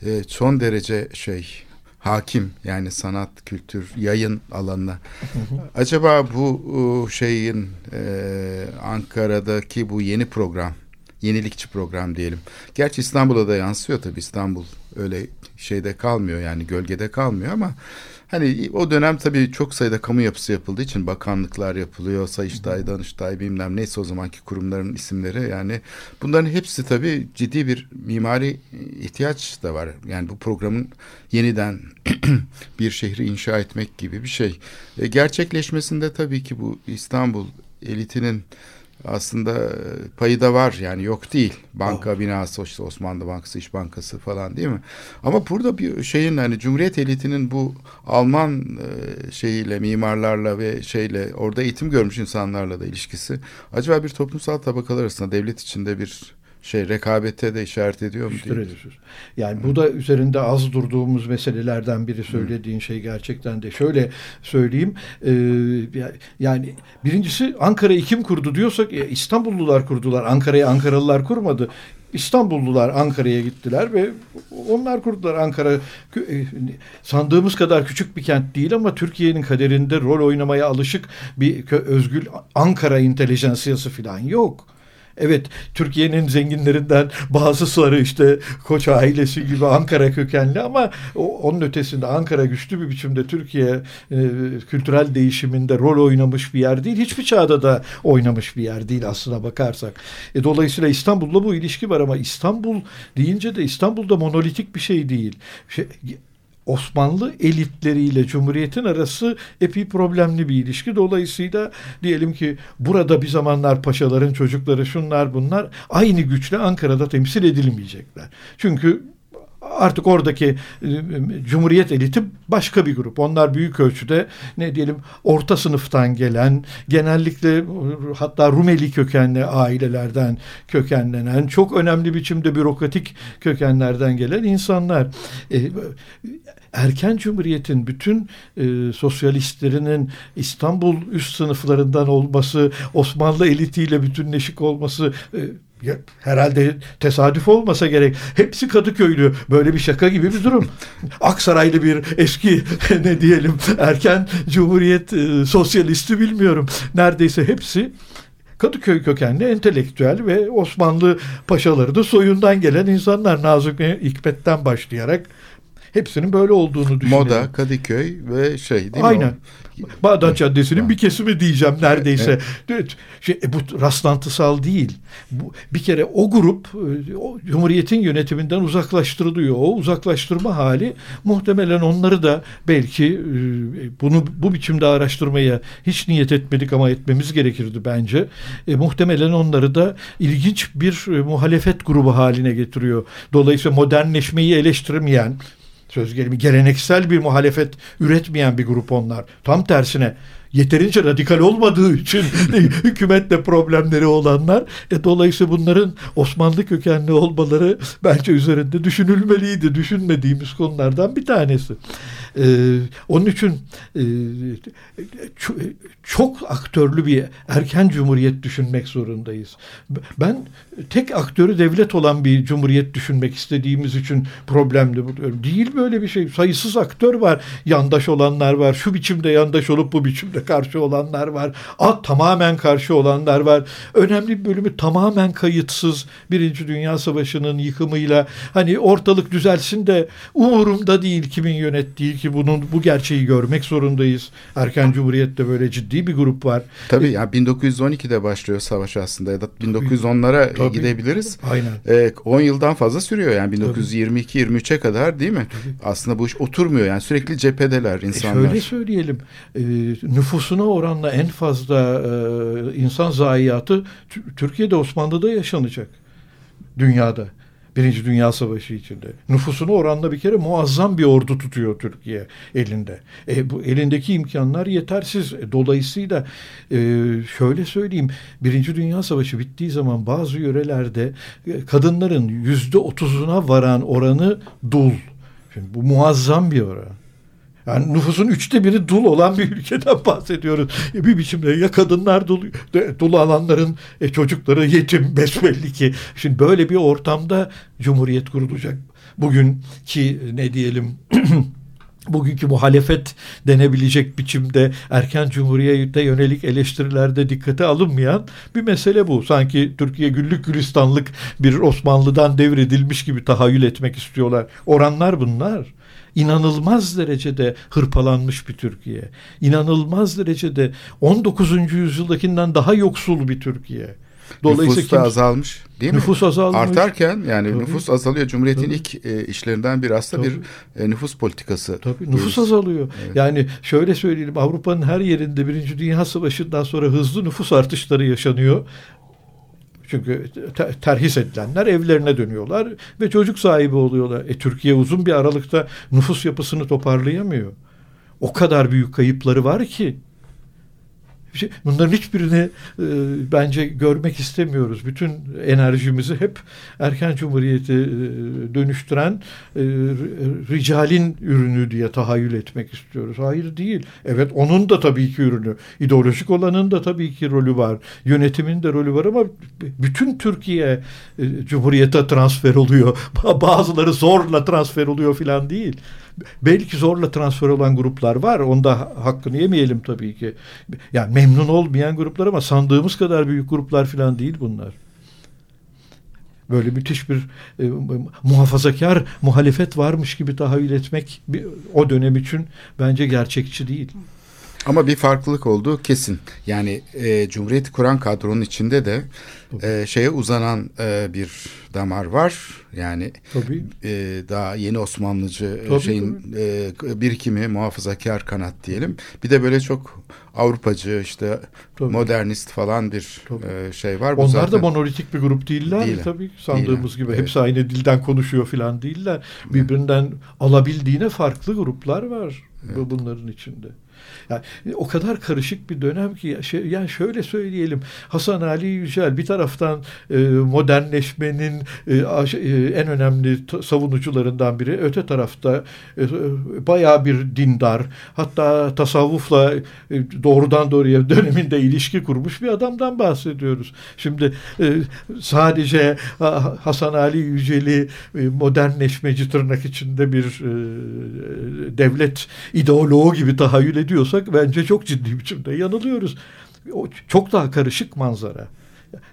E, son derece şey hakim yani sanat, kültür, yayın alanına. [laughs] acaba bu şeyin e, Ankara'daki bu yeni program yenilikçi program diyelim. Gerçi İstanbul'a da yansıyor tabii İstanbul öyle şeyde kalmıyor yani gölgede kalmıyor ama hani o dönem tabii çok sayıda kamu yapısı yapıldığı için bakanlıklar yapılıyor. Sayıştay, Danıştay bilmem neyse o zamanki kurumların isimleri yani bunların hepsi tabii ciddi bir mimari ihtiyaç da var. Yani bu programın yeniden [clears throat] bir şehri inşa etmek gibi bir şey. E, gerçekleşmesinde tabii ki bu İstanbul elitinin aslında e, payı da var yani yok değil. Banka oh. binası işte Osmanlı Bankası, İş Bankası falan değil mi? Ama burada bir şeyin hani Cumhuriyet elitinin bu Alman e, şeyiyle mimarlarla ve şeyle orada eğitim görmüş insanlarla da ilişkisi acaba bir toplumsal tabakalar arasında devlet içinde bir şey rekabete de işaret ediyor mu? Değil? Yani bu da üzerinde az durduğumuz meselelerden biri söylediğin Hı. şey gerçekten de şöyle söyleyeyim. E, yani birincisi Ankara'yı kim kurdu diyorsak e, İstanbullular kurdular. Ankara'yı Ankaralılar kurmadı. İstanbullular Ankara'ya gittiler ve onlar kurdular Ankara. E, sandığımız kadar küçük bir kent değil ama Türkiye'nin kaderinde rol oynamaya alışık bir özgül Ankara intelijansiyası falan yok. Evet Türkiye'nin zenginlerinden bazıları işte Koç ailesi gibi Ankara kökenli ama onun ötesinde Ankara güçlü bir biçimde Türkiye e, kültürel değişiminde rol oynamış bir yer değil. Hiçbir çağda da oynamış bir yer değil aslına bakarsak. E, dolayısıyla İstanbul'la bu ilişki var ama İstanbul deyince de İstanbul'da monolitik bir şey değil. Şey, Osmanlı elitleriyle Cumhuriyet'in arası epey problemli bir ilişki. Dolayısıyla diyelim ki burada bir zamanlar paşaların çocukları şunlar bunlar aynı güçle Ankara'da temsil edilmeyecekler. Çünkü artık oradaki e, Cumhuriyet eliti başka bir grup. Onlar büyük ölçüde ne diyelim orta sınıftan gelen, genellikle hatta Rumeli kökenli ailelerden kökenlenen, çok önemli biçimde bürokratik kökenlerden gelen insanlar. Erken cumhuriyetin bütün e, sosyalistlerinin İstanbul üst sınıflarından olması, Osmanlı elitiyle bütünleşik olması e, ya, herhalde tesadüf olmasa gerek. Hepsi Kadıköylü. Böyle bir şaka gibi bir durum. [laughs] Aksaraylı bir eski [laughs] ne diyelim erken cumhuriyet e, sosyalisti bilmiyorum. Neredeyse hepsi Kadıköy kökenli entelektüel ve Osmanlı paşaları da soyundan gelen insanlar. Nazım Hikmet'ten başlayarak hepsinin böyle olduğunu düşünüyorum. Moda, Kadıköy ve şey değil mi? Aynen. Bağdat Caddesi'nin bir kesimi diyeceğim neredeyse. Evet. Şey, e, bu rastlantısal değil. Bu, bir kere o grup e, o, Cumhuriyet'in yönetiminden uzaklaştırılıyor. O uzaklaştırma hali muhtemelen onları da belki e, bunu bu biçimde araştırmaya hiç niyet etmedik ama etmemiz gerekirdi bence. E, muhtemelen onları da ilginç bir muhalefet grubu haline getiriyor. Dolayısıyla modernleşmeyi eleştirmeyen söz gelimi geleneksel bir muhalefet üretmeyen bir grup onlar. Tam tersine yeterince radikal olmadığı için [laughs] hükümetle problemleri olanlar. E, dolayısıyla bunların Osmanlı kökenli olmaları bence üzerinde düşünülmeliydi. Düşünmediğimiz konulardan bir tanesi. E, onun için e, çok aktörlü bir erken cumhuriyet düşünmek zorundayız. Ben tek aktörü devlet olan bir cumhuriyet düşünmek istediğimiz için problemli buluyorum. Değil böyle bir şey. Sayısız aktör var. Yandaş olanlar var. Şu biçimde yandaş olup bu biçimde karşı olanlar var. A, tamamen karşı olanlar var. Önemli bir bölümü tamamen kayıtsız. Birinci Dünya Savaşı'nın yıkımıyla hani ortalık düzelsin de umurumda değil kimin yönettiği ki bunun bu gerçeği görmek zorundayız. Erken Cumhuriyet'te böyle ciddi bir grup var. Tabii ya yani 1912'de başlıyor savaş aslında ya da 1910'lara Tabii. gidebiliriz. Aynen. Ee, 10 yıldan fazla sürüyor yani 1922-23'e kadar değil mi? Tabii. Aslında bu iş oturmuyor yani sürekli cephedeler insanlar. E şöyle söyleyelim e, nüfusuna oranla en fazla e, insan zayiatı Türkiye'de Osmanlı'da yaşanacak dünyada. Birinci Dünya Savaşı içinde. Nüfusunu oranla bir kere muazzam bir ordu tutuyor Türkiye elinde. E, bu elindeki imkanlar yetersiz. E, dolayısıyla e, şöyle söyleyeyim. Birinci Dünya Savaşı bittiği zaman bazı yörelerde e, kadınların yüzde otuzuna varan oranı dul. Şimdi bu muazzam bir oran. Yani nüfusun üçte biri dul olan bir ülkeden [laughs] bahsediyoruz. E bir biçimde ya kadınlar dul, dul alanların e, çocukları yetim besbelli ki. Şimdi böyle bir ortamda cumhuriyet kurulacak. Bugün ki ne diyelim [clears throat] bugünkü muhalefet denebilecek biçimde erken cumhuriyete yönelik eleştirilerde dikkate alınmayan bir mesele bu. Sanki Türkiye güllük gülistanlık bir Osmanlı'dan devredilmiş gibi tahayyül etmek istiyorlar. Oranlar bunlar inanılmaz derecede hırpalanmış bir Türkiye. İnanılmaz derecede 19. yüzyıldakinden daha yoksul bir Türkiye. Dolayısıyla nüfus da kimse, azalmış değil nüfus mi? azalmış. Artarken yani Tabii. nüfus azalıyor. Cumhuriyetin Tabii. ilk e, işlerinden biri aslında Tabii. bir e, nüfus politikası. Tabii diyoruz. nüfus azalıyor. Evet. Yani şöyle söyleyelim Avrupa'nın her yerinde Birinci Dünya Savaşı'ndan sonra hızlı nüfus artışları yaşanıyor. Çünkü terhis edilenler evlerine dönüyorlar ve çocuk sahibi oluyorlar. E, Türkiye uzun bir aralıkta nüfus yapısını toparlayamıyor. O kadar büyük kayıpları var ki şey, bunların hiçbirini e, bence görmek istemiyoruz. Bütün enerjimizi hep erken cumhuriyeti e, dönüştüren e, ricalin ürünü diye tahayyül etmek istiyoruz. Hayır değil. Evet onun da tabii ki ürünü. İdeolojik olanın da tabii ki rolü var. Yönetimin de rolü var ama bütün Türkiye e, cumhuriyete transfer oluyor. [laughs] Bazıları zorla transfer oluyor filan değil. Belki zorla transfer olan gruplar var. Onda hakkını yemeyelim tabii ki. Yani memnun olmayan gruplar ama sandığımız kadar büyük gruplar falan değil bunlar. Böyle müthiş bir e, muhafazakar muhalefet varmış gibi tahayyül etmek bir, o dönem için bence gerçekçi değil. Ama bir farklılık olduğu kesin. Yani e, Cumhuriyeti kuran kadronun içinde de e, şeye uzanan e, bir damar var. Yani tabii. E, daha yeni Osmanlıcı e, tabii, şeyin tabii. E, birikimi muhafazakar kanat diyelim. Bir de böyle çok Avrupacı işte tabii. modernist falan bir e, şey var. Bu Onlar zaten... da monolitik bir grup değiller Değil. tabii sandığımız değiller. gibi. Evet. Hepsi aynı dilden konuşuyor falan değiller. Birbirinden alabildiğine farklı gruplar var evet. bunların içinde. Yani o kadar karışık bir dönem ki şey, yani şöyle söyleyelim Hasan Ali Yücel bir taraftan e, modernleşmenin e, e, en önemli savunucularından biri öte tarafta e, bayağı bir dindar hatta tasavvufla e, doğrudan doğruya döneminde ilişki kurmuş bir adamdan bahsediyoruz. Şimdi e, sadece Hasan Ali Yücel'i e, modernleşmeci tırnak içinde bir e, devlet ideoloğu gibi tahayyül bence çok ciddi biçimde yanılıyoruz. o çok daha karışık manzara.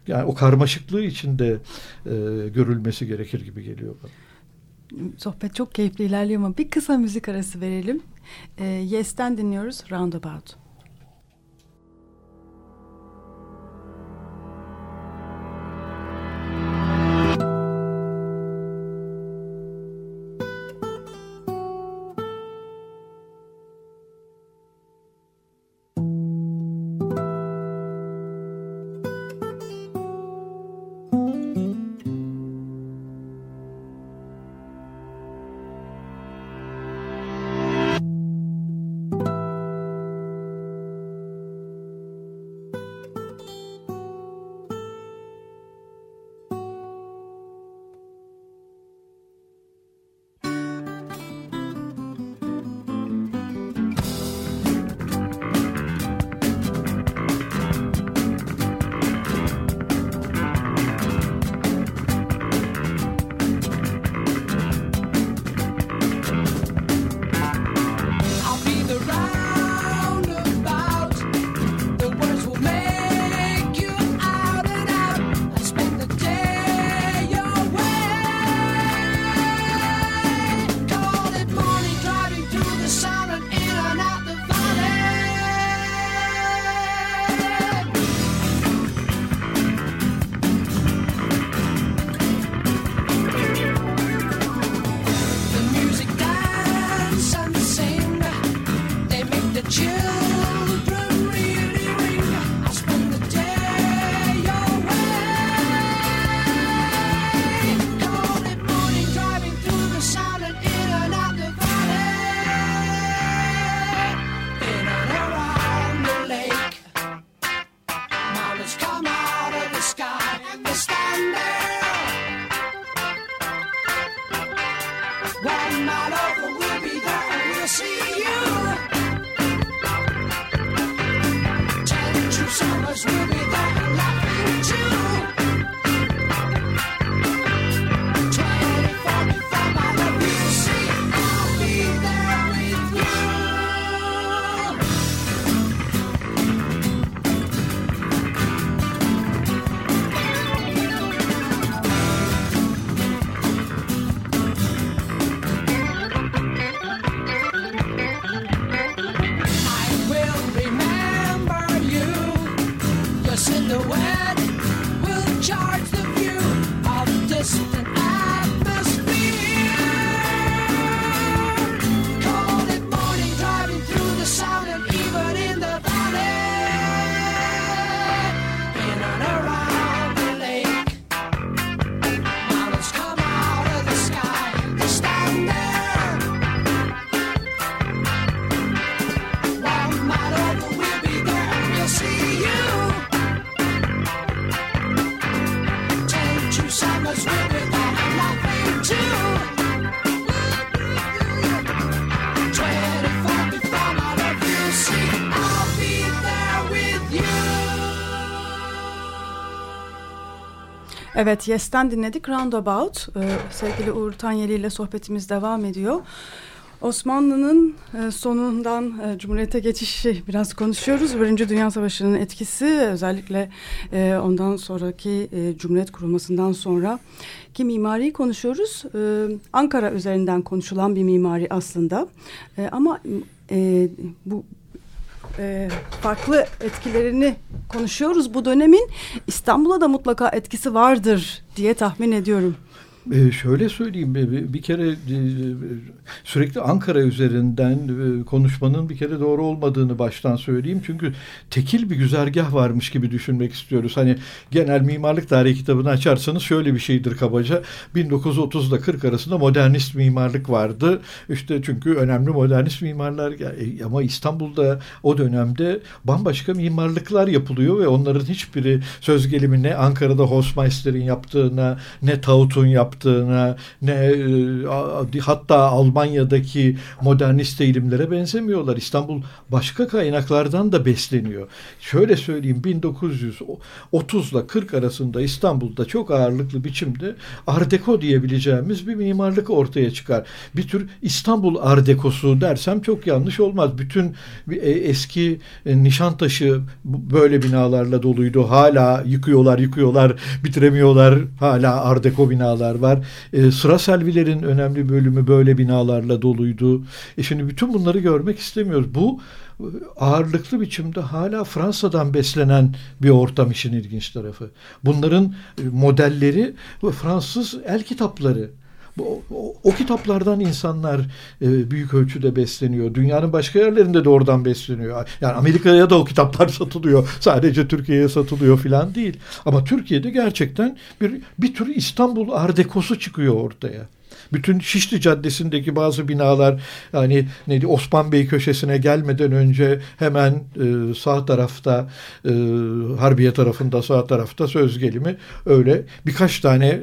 Yani o karmaşıklığı içinde e, görülmesi gerekir gibi geliyor bana. Sohbet çok keyifli ilerliyor ama bir kısa müzik arası verelim. E, Yes'ten dinliyoruz Roundabout. Cause will be Evet Yes'ten dinledik Roundabout. Ee, sevgili Uğur Tanyeli ile sohbetimiz devam ediyor. Osmanlı'nın e, sonundan e, Cumhuriyet'e geçişi biraz konuşuyoruz. Birinci Dünya Savaşı'nın etkisi özellikle e, ondan sonraki Cumhuriyet kurulmasından sonra ki mimariyi konuşuyoruz. Ankara üzerinden konuşulan bir mimari aslında. Ama bu e, farklı etkilerini konuşuyoruz. Bu dönemin İstanbul'a da mutlaka etkisi vardır diye tahmin ediyorum. Ee, şöyle söyleyeyim bir, kere e, sürekli Ankara üzerinden e, konuşmanın bir kere doğru olmadığını baştan söyleyeyim. Çünkü tekil bir güzergah varmış gibi düşünmek istiyoruz. Hani genel mimarlık tarihi kitabını açarsanız şöyle bir şeydir kabaca. 1930 ile 40 arasında modernist mimarlık vardı. İşte çünkü önemli modernist mimarlar e, ama İstanbul'da o dönemde bambaşka mimarlıklar yapılıyor ve onların hiçbiri söz gelimi ne Ankara'da Hofmeister'in yaptığına ne Taut'un yaptığına yaptığına ne e, hatta Almanya'daki modernist eğilimlere benzemiyorlar. İstanbul başka kaynaklardan da besleniyor. Şöyle söyleyeyim 1930 ile 40 arasında İstanbul'da çok ağırlıklı biçimde Art Deco diyebileceğimiz bir mimarlık ortaya çıkar. Bir tür İstanbul Art Deco'su dersem çok yanlış olmaz. Bütün bir, e, eski e, Nişantaşı böyle binalarla doluydu. Hala yıkıyorlar, yıkıyorlar, bitiremiyorlar. Hala Art Deco binalar var. E, Sıra Selvilerin önemli bölümü böyle binalarla doluydu. E şimdi bütün bunları görmek istemiyoruz. Bu e, ağırlıklı biçimde hala Fransa'dan beslenen bir ortam işin ilginç tarafı. Bunların e, modelleri Fransız el kitapları. O, o kitaplardan insanlar e, büyük ölçüde besleniyor. Dünyanın başka yerlerinde de oradan besleniyor. Yani Amerika'ya da o kitaplar [laughs] satılıyor. Sadece Türkiye'ye satılıyor falan değil. Ama Türkiye'de gerçekten bir bir tür İstanbul Art Deco'su çıkıyor ortaya. Bütün Şişli Caddesi'ndeki bazı binalar yani neydi Osman Bey köşesine gelmeden önce hemen e, sağ tarafta e, Harbiye tarafında sağ tarafta söz gelimi öyle birkaç tane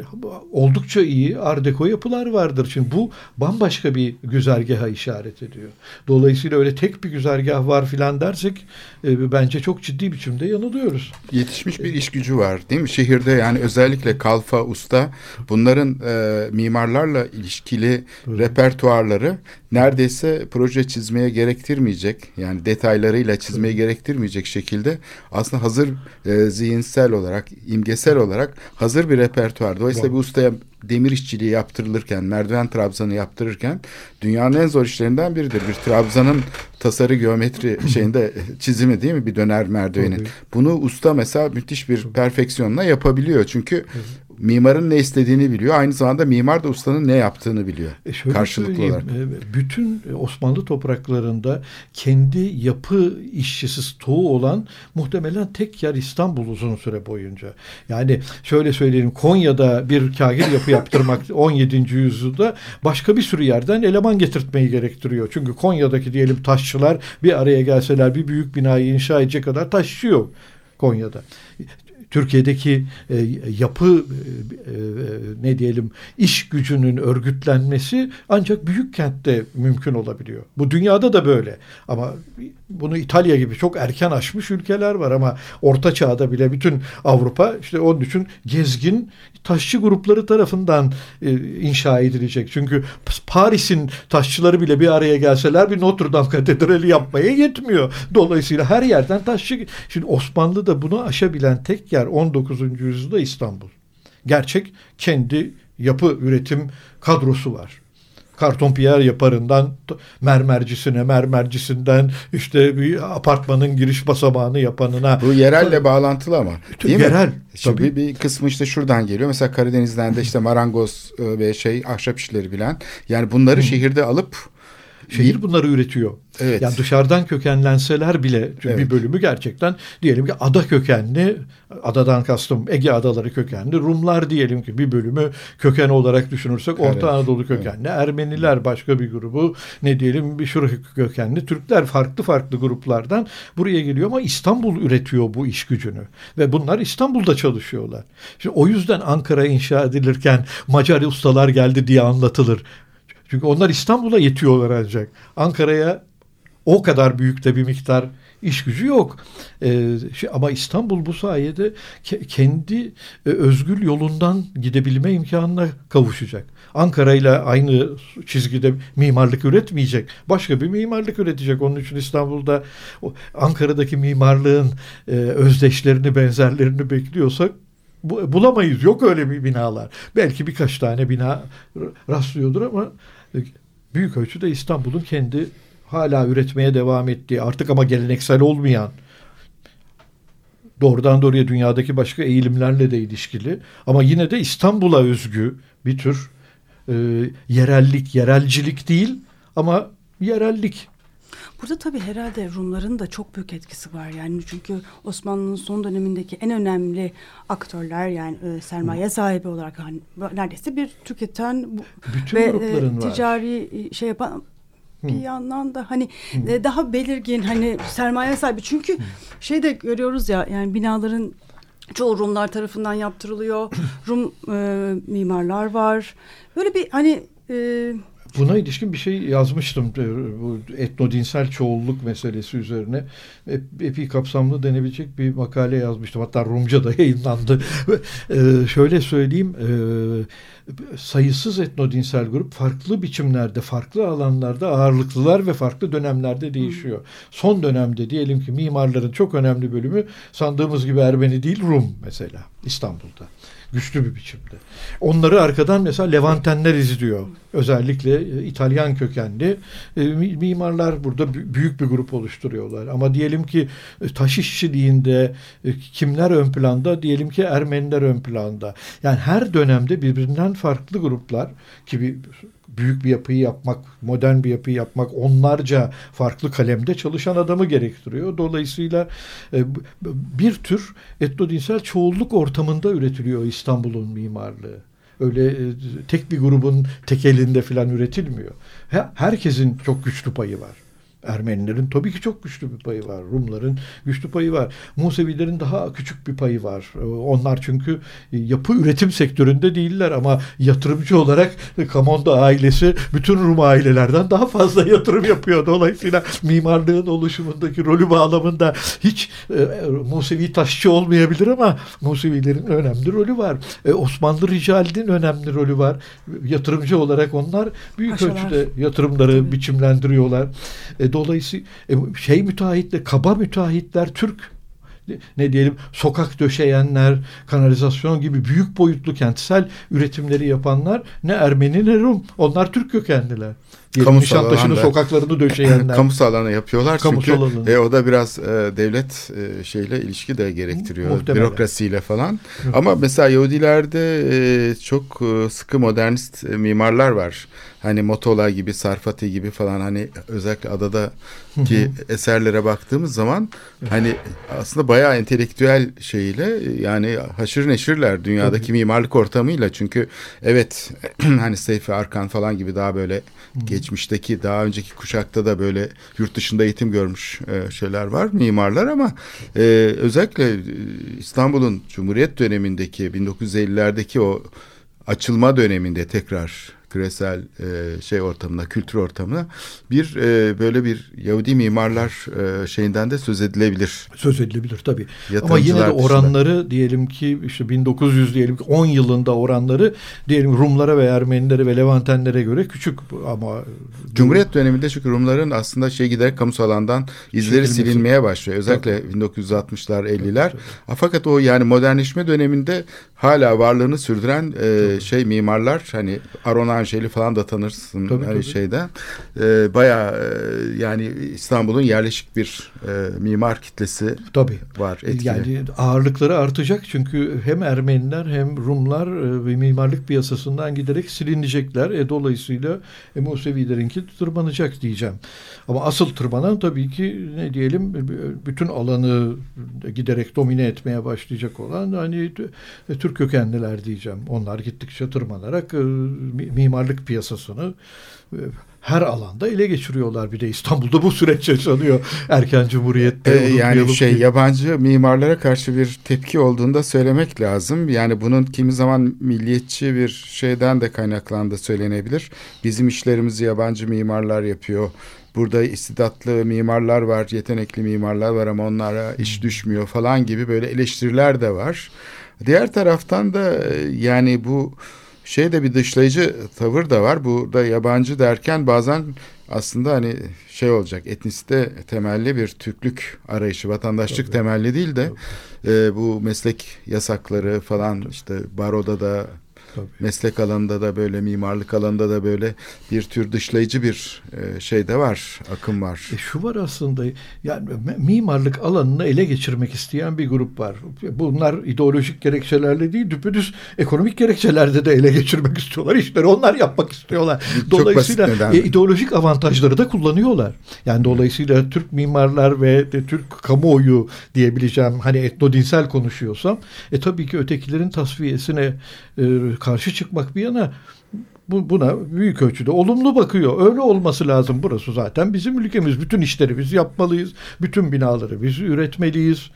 oldukça iyi Art Deco yapılar vardır. Şimdi bu bambaşka bir güzergaha işaret ediyor. Dolayısıyla öyle tek bir güzergah var filan dersek e, bence çok ciddi biçimde yanılıyoruz. Yetişmiş bir iş gücü var değil mi? Şehirde yani özellikle kalfa, usta bunların e, mimarlarla ilişkili repertuarları neredeyse proje çizmeye gerektirmeyecek yani detaylarıyla çizmeye gerektirmeyecek şekilde aslında hazır e, zihinsel olarak, imgesel olarak hazır bir repertuar. Dolayısıyla Var. bir ustaya demir işçiliği yaptırılırken, merdiven trabzanı yaptırırken dünyanın en zor işlerinden biridir. Bir trabzanın tasarı geometri [clears throat] şeyinde çizimi değil mi bir döner merdivenin. Tabii. Bunu usta mesela müthiş bir perfeksiyonla yapabiliyor. Çünkü mimarın ne istediğini biliyor. Aynı zamanda mimar da ustanın ne yaptığını biliyor. E şöyle karşılıklı olarak. e, Bütün Osmanlı topraklarında kendi yapı işçisi stoğu olan muhtemelen tek yer İstanbul uzun süre boyunca. Yani şöyle söyleyelim Konya'da bir kagir yapı yaptırmak [laughs] 17. yüzyılda başka bir sürü yerden eleman getirtmeyi gerektiriyor. Çünkü Konya'daki diyelim taşçılar bir araya gelseler bir büyük binayı inşa edecek kadar taşçı yok Konya'da. Türkiye'deki e, yapı e, e, ne diyelim iş gücünün örgütlenmesi ancak büyük kentte mümkün olabiliyor. Bu dünyada da böyle. Ama bunu İtalya gibi çok erken aşmış ülkeler var ama Orta Çağ'da bile bütün Avrupa işte onun için gezgin taşçı grupları tarafından e, inşa edilecek. Çünkü Paris'in taşçıları bile bir araya gelseler bir Notre Dame katedrali yapmaya yetmiyor. Dolayısıyla her yerden taşçı. Şimdi Osmanlı'da bunu aşabilen tek yer 19. yüzyılda İstanbul. Gerçek kendi yapı üretim kadrosu var. Kartonpiyer yaparından mermercisine, mermercisinden işte bir apartmanın giriş basamağını yapanına. Bu yerelle bağlantılı ama. Değil Yerel, mi? Şimdi tabii. bir, bir kısmı işte şuradan geliyor. Mesela Karadeniz'den de işte [laughs] marangoz e, ve şey ahşap işleri bilen. Yani bunları şehirde alıp Şehir bunları üretiyor. Evet. Yani dışarıdan kökenlenseler bile Evet. bir bölümü gerçekten diyelim ki ada kökenli, adadan kastım Ege adaları kökenli, Rumlar diyelim ki bir bölümü köken olarak düşünürsek Evet. Orta Anadolu kökenli, Ermeniler başka bir grubu, ne diyelim bir şuraya kökenli, Türkler farklı farklı gruplardan buraya geliyor ama İstanbul üretiyor bu iş gücünü ve bunlar İstanbul'da çalışıyorlar. Şimdi o yüzden Ankara inşa edilirken Macar ustalar geldi diye anlatılır. Çünkü onlar İstanbul'a yetiyorlar ancak. Ankara'ya o kadar büyük de bir miktar iş gücü yok. Ee, şey, ama İstanbul bu sayede ke- kendi e, özgül yolundan gidebilme imkanına kavuşacak. Ankara ile aynı çizgide mimarlık üretmeyecek. Başka bir mimarlık üretecek. Onun için İstanbul'da Ankara'daki mimarlığın e, özdeşlerini, benzerlerini bekliyorsak bulamayız. Yok öyle bir binalar. Belki birkaç tane bina rastlıyordur ama e, büyük ölçüde İstanbul'un kendi hala üretmeye devam ettiği artık ama geleneksel olmayan doğrudan doğruya dünyadaki başka eğilimlerle de ilişkili ama yine de İstanbul'a özgü bir tür e, yerellik, yerelcilik değil ama yerellik. Burada tabii herhalde Rumların da çok büyük etkisi var. Yani çünkü Osmanlı'nın son dönemindeki en önemli aktörler yani e, sermaye sahibi olarak hani neredeyse bir tüketen bu- Bütün ve e, grupların var. ticari e, şey yapan bir yandan da hani e, daha belirgin hani sermaye sahibi çünkü şey de görüyoruz ya yani binaların Çoğu Rumlar tarafından yaptırılıyor. [coughs] Rum e, mimarlar var. Böyle bir hani e, Buna ilişkin bir şey yazmıştım. e, Bu etnodinsel çoğulluk meselesi üzerine. Ep- Epey kapsamlı denebilecek bir makale yazmıştım. Hatta Rumca da [laughs] yayınlandı. E, şöyle söyleyeyim. e, sayısız etnodinsel grup farklı biçimlerde, farklı alanlarda ağırlıklılar ve farklı dönemlerde değişiyor. Son dönemde diyelim ki mimarların çok önemli bölümü sandığımız gibi Ermeni değil Rum mesela İstanbul'da. Güçlü bir biçimde. Onları arkadan mesela Levantenler izliyor. Özellikle e, İtalyan kökenli e, mi- mimarlar burada bü- büyük bir grup oluşturuyorlar. Ama diyelim ki e, taş işçiliğinde kimler ön planda? Diyelim ki Ermeniler ön planda. Yani her dönemde birbirinden farklı gruplar ki bir büyük bir yapıyı yapmak, modern bir yapıyı yapmak onlarca farklı kalemde çalışan adamı gerektiriyor. Dolayısıyla e, bir tür etnodinsel çoğulluk ortamında üretiliyor İstanbul'un mimarlığı. Öyle e, tek bir grubun tek elinde falan üretilmiyor. He- Herkesin çok güçlü payı var. Ermenilerin tabii ki çok güçlü bir payı var. Rumların güçlü payı var. Musevilerin daha küçük bir payı var. Ee, Onlar çünkü yapı üretim sektöründe değiller ama yatırımcı olarak Kamonda ailesi bütün Rum ailelerden daha fazla [laughs] yatırım yapıyor. Dolayısıyla mimarlığın oluşumundaki rolü bağlamında hiç e, Musevi taşçı olmayabilir ama Musevilerin önemli rolü var. E, Osmanlı ricalinin önemli rolü var. Yatırımcı olarak onlar büyük Paşalar. ölçüde yatırımları biçimlendiriyorlar. E, dolayısıyla e, şey müteahhitler, kaba müteahhitler Türk ne- diyelim sokak döşeyenler, kanalizasyon gibi büyük boyutlu kentsel üretimleri yapanlar ne Ermeni ne Rum. Onlar Türk kökenliler. Kamusal Nişantaşı'nın sokaklarını döşeyenler. [laughs] Kamusal alana yapıyorlar çünkü Kamusal alanı. e, o da biraz e, devlet e, şeyle ilişki de gerektiriyor. Muhtemelen. Bürokrasiyle falan. Ama mesela Yahudilerde e, çok e, sıkı modernist e, mimarlar var. Hani Motola gibi, Sarfati gibi falan hani özellikle adadaki eserlere baktığımız zaman hani aslında bayağı entelektüel şeyle e, yani haşır neşirler dünyadaki mimarlık ortamıyla. Çünkü evet [clears throat] hani Seyfi Arkan falan gibi daha böyle geçmişteki daha önceki kuşakta da böyle yurt dışında eğitim görmüş e, şeyler var mimarlar ama e, özellikle e, İstanbul'un Cumhuriyet dönemindeki 1950'lerdeki o açılma döneminde tekrar küresel e, şey ortamına, kültür ortamına bir e, böyle bir Yahudi mimarlar e, şeyinden de söz edilebilir. Söz edilebilir tabii. Ama yine de dışında. oranları diyelim ki işte 1900 diyelim ki 10 yılında oranları diyelim Rumlara ve Ermenilere ve Levantenlere göre küçük ama Cumhuriyet döneminde çünkü Rumların aslında şey giderek kamusal alandan izleri Çekilmesi. silinmeye başlıyor. Özellikle 1960'lar 50'ler. Fakat o yani modernleşme döneminde hala varlığını sürdüren e, şey mimarlar hani Aron Angeli falan da tanırsın Tabii, hani tabii. şeyden. E, bayağı e, yani İstanbul'un yerleşik bir e, mimar kitlesi tabii. var. Etkili. Yani ağırlıkları artacak çünkü hem Ermeniler hem Rumlar e, ve mimarlık piyasasından giderek silinecekler. E, dolayısıyla e, Musevilerinki tırmanacak diyeceğim. Ama asıl tırmanan tabii ki ne diyelim e, bütün alanı giderek domine etmeye başlayacak olan hani e, Türk kökenliler diyeceğim. Onlar gittikçe tırmanarak e, mi- mimarlık piyasasını e, her alanda ele geçiriyorlar. Bir de İstanbul'da bu süreç yaşanıyor. Erken Cumhuriyet'te. Ee, yani şey ki. yabancı mimarlara karşı bir tepki olduğunu da söylemek lazım. Yani bunun kimi zaman milliyetçi bir şeyden de kaynaklandığı söylenebilir. Bizim işlerimizi yabancı mimarlar yapıyor. Burada istidatlı mimarlar var, yetenekli mimarlar var ama onlara iş düşmüyor falan gibi böyle eleştiriler de var. Diğer taraftan da e, yani bu şeyde bir dışlayıcı tavır da var. Burada yabancı derken bazen aslında hani şey olacak etnisite temelli bir Türklük arayışı vatandaşlık temelli değil de e, bu meslek yasakları falan işte baroda da Tabii. meslek alanında da böyle mimarlık alanında da böyle bir tür dışlayıcı bir e, şey de var akım var. E şu var aslında yani mimarlık alanını ele geçirmek isteyen bir grup var. Bunlar ideolojik gerekçelerle değil düpedüz ekonomik gerekçelerde de ele geçirmek istiyorlar. İşleri onlar yapmak istiyorlar. Dolayısıyla e, ideolojik avantajları da kullanıyorlar. Yani dolayısıyla Türk mimarlar ve de Türk kamuoyu diyebileceğim hani etnodinsel konuşuyorsam e tabii ki ötekilerin tasfiyesine e, karşı çıkmak bir yana bu, buna büyük ölçüde olumlu bakıyor. Öyle olması lazım. Burası zaten bizim ülkemiz. Bütün işleri biz yapmalıyız. Bütün binaları biz üretmeliyiz.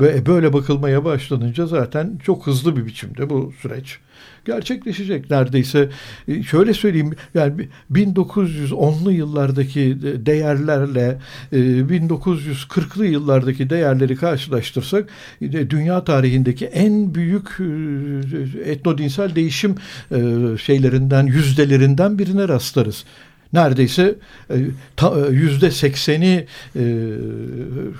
Ve böyle bakılmaya başlanınca zaten çok hızlı bir biçimde bu süreç gerçekleşecek neredeyse. E, Şöyle söyleyeyim yani 1910'lu yıllardaki de- değerlerle e, 1940'lı yıllardaki değerleri karşılaştırsak e, dünya tarihindeki en büyük e, etnodinsel değişim e, şeylerinden yüzdelerinden birine rastlarız. Neredeyse e, e, yüzde sekseni e,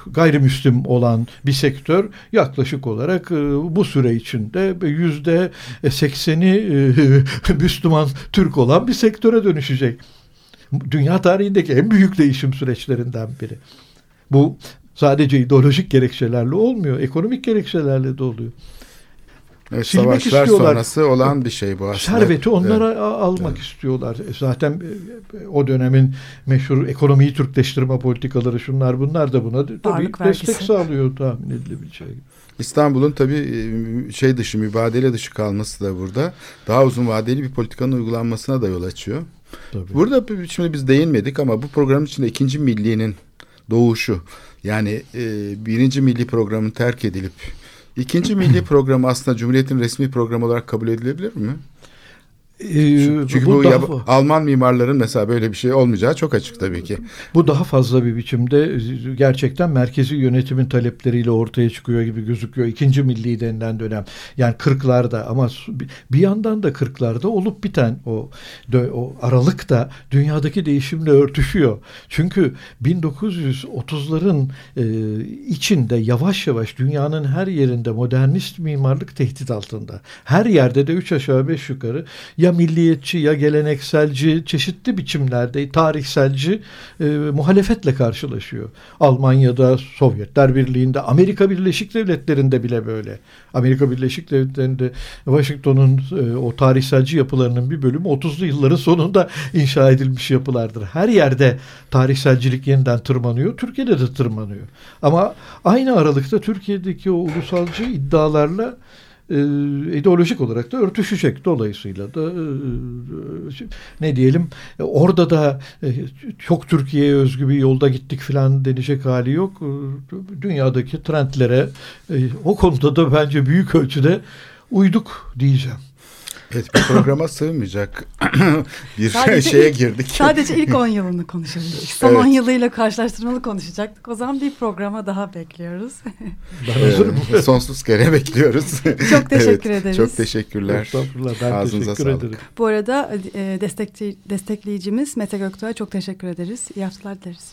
gayrimüslim olan bir sektör yaklaşık olarak bu süre içinde yüzde sekseni [laughs] Müslüman Türk olan bir sektöre dönüşecek. Dünya tarihindeki en büyük değişim süreçlerinden biri. Bu sadece ideolojik gerekçelerle olmuyor, ekonomik gerekçelerle de oluyor. Evet, Silmek savaşlar istiyorlar. sonrası olan bir şey bu aslında. Serveti onlara Evet. almak istiyorlar. E, Zaten e, o dönemin meşhur ekonomiyi Türkleştirme politikaları şunlar bunlar da buna tabii Varlık destek vergisi. sağlıyor tahmin edilebileceği gibi. İstanbul'un tabii e, şey dışı, mübadele dışı kalması da burada daha uzun vadeli bir politikanın uygulanmasına da yol açıyor. Tabii. Burada bir- şimdi biz değinmedik ama bu programın içinde ikinci milliğinin doğuşu yani e, birinci milli programın terk edilip ikinci milli [clears throat] programı aslında Cumhuriyet'in resmi programı olarak kabul edilebilir mi? Ee, Çünkü bu, bu, yab- Alman mimarların mesela böyle bir şey olmayacağı çok açık tabii ki. bu daha fazla bir biçimde gerçekten merkezi yönetimin talepleriyle ortaya çıkıyor gibi gözüküyor. İkinci milli denilen dönem. Yani 40'larda ama bir yandan da 40'larda olup biten o o aralık da dünyadaki değişimle örtüşüyor. Çünkü 1930'ların e, içinde yavaş yavaş dünyanın her yerinde modernist mimarlık tehdit altında. Her yerde de üç aşağı beş yukarı ya milliyetçi ya gelenekselci çeşitli biçimlerde tarihselci e, muhalefetle karşılaşıyor. Almanya'da, Sovyetler Birliği'nde, Amerika Birleşik Devletleri'nde bile böyle. Amerika Birleşik Devletleri'nde Washington'un e, o tarihselci yapılarının bir bölümü 30'lu yılların sonunda inşa edilmiş yapılardır. Her yerde tarihselcilik yeniden tırmanıyor. Türkiye'de de tırmanıyor. Ama aynı aralıkta Türkiye'deki o ulusalcı iddialarla e, ideolojik olarak da örtüşecek. Dolayısıyla da e, e, ne diyelim orada da e, çok Türkiye'ye özgü bir yolda gittik falan denecek hali yok. E, Dünyadaki trendlere e, o konuda da bence büyük ölçüde uyduk diyeceğim. Evet bir programa sığmayacak [clears throat] bir Sadece [laughs] şeye ilk- girdik. Sadece ilk 10 yılını konuşabiliriz. [laughs] Son Evet. 10 yılıyla karşılaştırmalı konuşacaktık. O zaman bir programa daha bekliyoruz. [laughs] Ben Ee, hazırım. sonsuz kere bekliyoruz. Çok teşekkür Evet, ederiz. Çok teşekkürler. Estağfurullah, ben Ağzınıza teşekkür sağlık. ederim. Bu arada e, destekçi, destekleyicimiz Mete Göktuğ'a çok teşekkür ederiz. İyi haftalar dileriz.